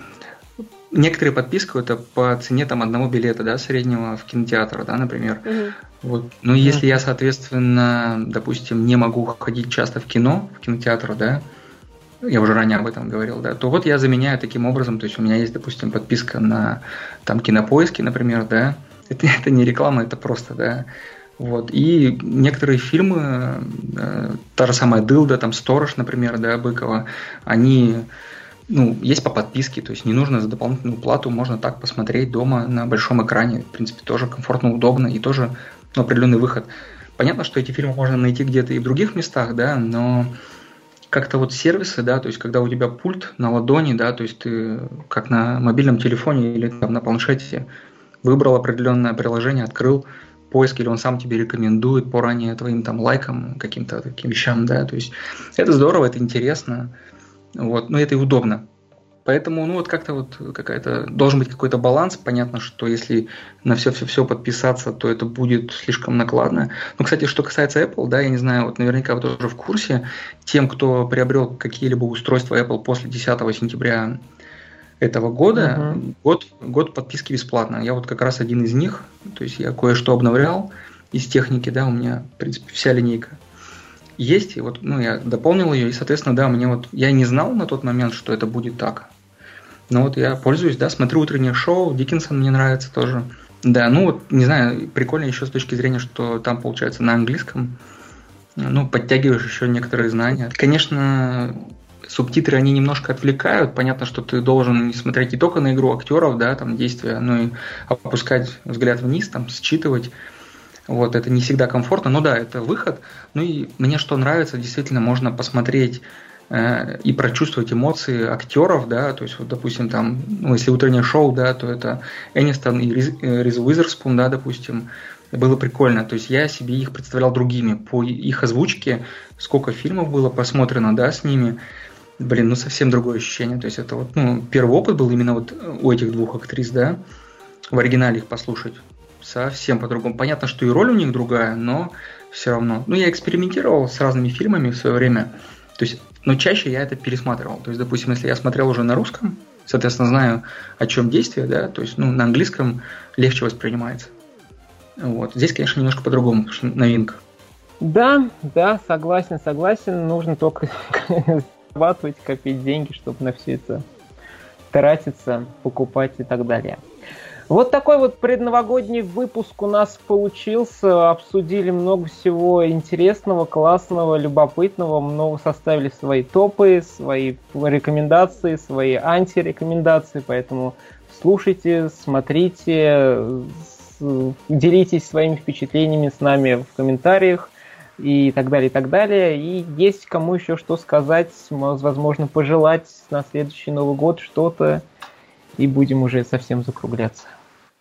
некоторые подписки это по цене там одного билета, да, среднего в кинотеатр, да, например. Угу. Вот. Ну, если я, соответственно, допустим, не могу ходить часто в кино, в кинотеатр, да, я уже ранее об этом говорил, да, то вот я заменяю таким образом, то есть у меня есть, допустим, подписка на там кинопоиски, например, да, это, это не реклама, это просто, да. Вот. И некоторые фильмы, э, та же самая Дылда, там Сторож, например, да, Быкова, они ну, есть по подписке, то есть не нужно за дополнительную плату, можно так посмотреть дома на большом экране, в принципе, тоже комфортно, удобно и тоже ну, определенный выход. Понятно, что эти фильмы можно найти где-то и в других местах, да, но как-то вот сервисы, да, то есть когда у тебя пульт на ладони, да, то есть ты как на мобильном телефоне или там на планшете выбрал определенное приложение, открыл поиск, или он сам тебе рекомендует по ранее твоим там лайкам, каким-то таким вещам, да, то есть это здорово, это интересно, вот, но это и удобно. Поэтому, ну, вот как-то вот какая-то... Должен быть какой-то баланс. Понятно, что если на все-все-все подписаться, то это будет слишком накладно. Но, кстати, что касается Apple, да, я не знаю, вот наверняка вы тоже в курсе, тем, кто приобрел какие-либо устройства Apple после 10 сентября этого года, uh-huh. год, год подписки бесплатно. Я вот как раз один из них, то есть я кое-что обновлял из техники, да, у меня, в принципе, вся линейка есть, и вот, ну, я дополнил ее, и, соответственно, да, мне вот, я не знал на тот момент, что это будет так. Но вот я пользуюсь, да, смотрю утреннее шоу, Диккенсон мне нравится тоже. Да, ну вот, не знаю, прикольно еще с точки зрения, что там получается на английском, ну, подтягиваешь еще некоторые знания. Конечно, субтитры, они немножко отвлекают. Понятно, что ты должен не смотреть не только на игру актеров, да, там действия, но и опускать взгляд вниз, там, считывать. Вот, это не всегда комфортно, но да, это выход. Ну и мне что нравится, действительно можно посмотреть э, и прочувствовать эмоции актеров, да, то есть вот, допустим, там, ну, если утреннее шоу, да, то это Энистон и Риз, э, Риз Уизерспун, да, допустим, было прикольно. То есть я себе их представлял другими по их озвучке, сколько фильмов было посмотрено, да, с ними. Блин, ну совсем другое ощущение. То есть это вот, ну, первый опыт был именно вот у этих двух актрис, да, в оригинале их послушать совсем по-другому. Понятно, что и роль у них другая, но все равно. Ну, я экспериментировал с разными фильмами в свое время. То есть, но чаще я это пересматривал. То есть, допустим, если я смотрел уже на русском, соответственно, знаю, о чем действие, да, то есть, ну, на английском легче воспринимается. Вот. Здесь, конечно, немножко по-другому, потому что новинка. Да, да, согласен, согласен. Нужно только зарабатывать, копить деньги, чтобы на все это тратиться, покупать и так далее. Вот такой вот предновогодний выпуск у нас получился. Обсудили много всего интересного, классного, любопытного. Много составили свои топы, свои рекомендации, свои антирекомендации. Поэтому слушайте, смотрите, делитесь своими впечатлениями с нами в комментариях и так далее, и так далее. И есть кому еще что сказать, возможно, пожелать на следующий Новый год что-то, и будем уже совсем закругляться.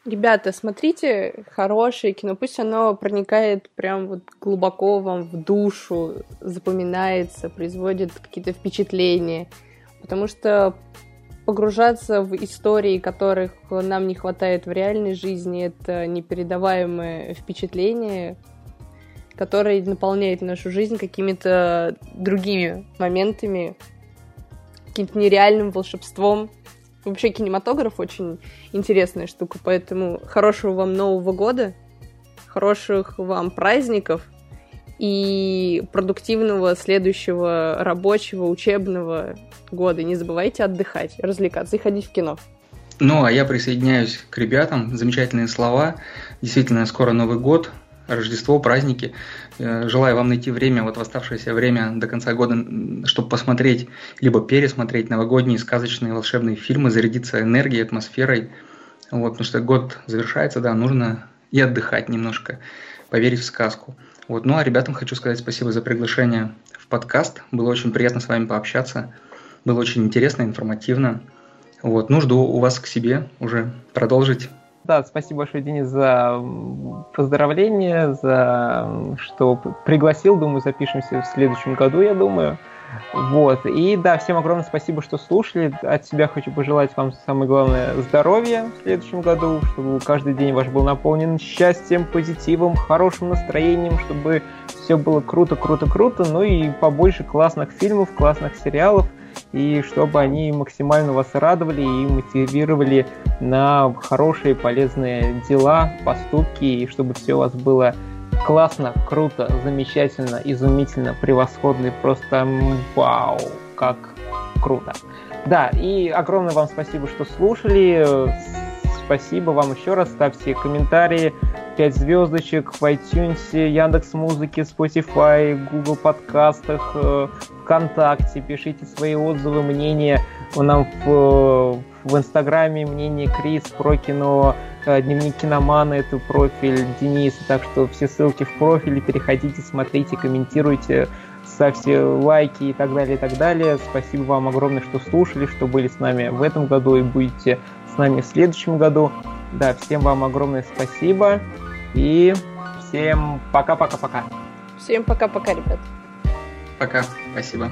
Ребята, смотрите хорошее кино, пусть оно проникает прям вот глубоко вам в душу, запоминается, производит какие-то впечатления, потому что погружаться в истории, которых нам не хватает в реальной жизни, это непередаваемое впечатление, которое наполняет нашу жизнь какими-то другими моментами, каким-то нереальным волшебством, Вообще кинематограф очень интересная штука, поэтому хорошего вам Нового года, хороших вам праздников и продуктивного следующего рабочего, учебного года. Не забывайте отдыхать, развлекаться и ходить в кино. Ну, а я присоединяюсь к ребятам. Замечательные слова. Действительно, скоро Новый год. Рождество, праздники. Э, желаю вам найти время, вот в оставшееся время до конца года, чтобы посмотреть, либо пересмотреть новогодние сказочные волшебные фильмы, зарядиться энергией, атмосферой. Вот, потому что год завершается, да, нужно и отдыхать немножко, поверить в сказку. Вот, ну а ребятам хочу сказать спасибо за приглашение в подкаст. Было очень приятно с вами пообщаться. Было очень интересно, информативно. Вот, ну, жду у вас к себе уже продолжить да, спасибо большое, Денис, за поздравления, за что пригласил. Думаю, запишемся в следующем году, я думаю. Вот. И да, всем огромное спасибо, что слушали. От себя хочу пожелать вам самое главное здоровья в следующем году, чтобы каждый день ваш был наполнен счастьем, позитивом, хорошим настроением, чтобы все было круто, круто, круто. Ну и побольше классных фильмов, классных сериалов и чтобы они максимально вас радовали и мотивировали на хорошие, полезные дела, поступки, и чтобы все у вас было классно, круто, замечательно, изумительно, превосходно просто вау, как круто. Да, и огромное вам спасибо, что слушали. Спасибо вам еще раз. Ставьте комментарии, 5 звездочек в iTunes, Яндекс Музыке, Spotify, Google подкастах, э, ВКонтакте. Пишите свои отзывы, мнения нам в, в Инстаграме, мнение Крис про кино, э, дневник киномана, это профиль Дениса. Так что все ссылки в профиле, переходите, смотрите, комментируйте, ставьте лайки и так далее, и так далее. Спасибо вам огромное, что слушали, что были с нами в этом году и будете с нами в следующем году. Да, всем вам огромное спасибо. И всем пока-пока-пока. Всем пока-пока, ребят. Пока, спасибо.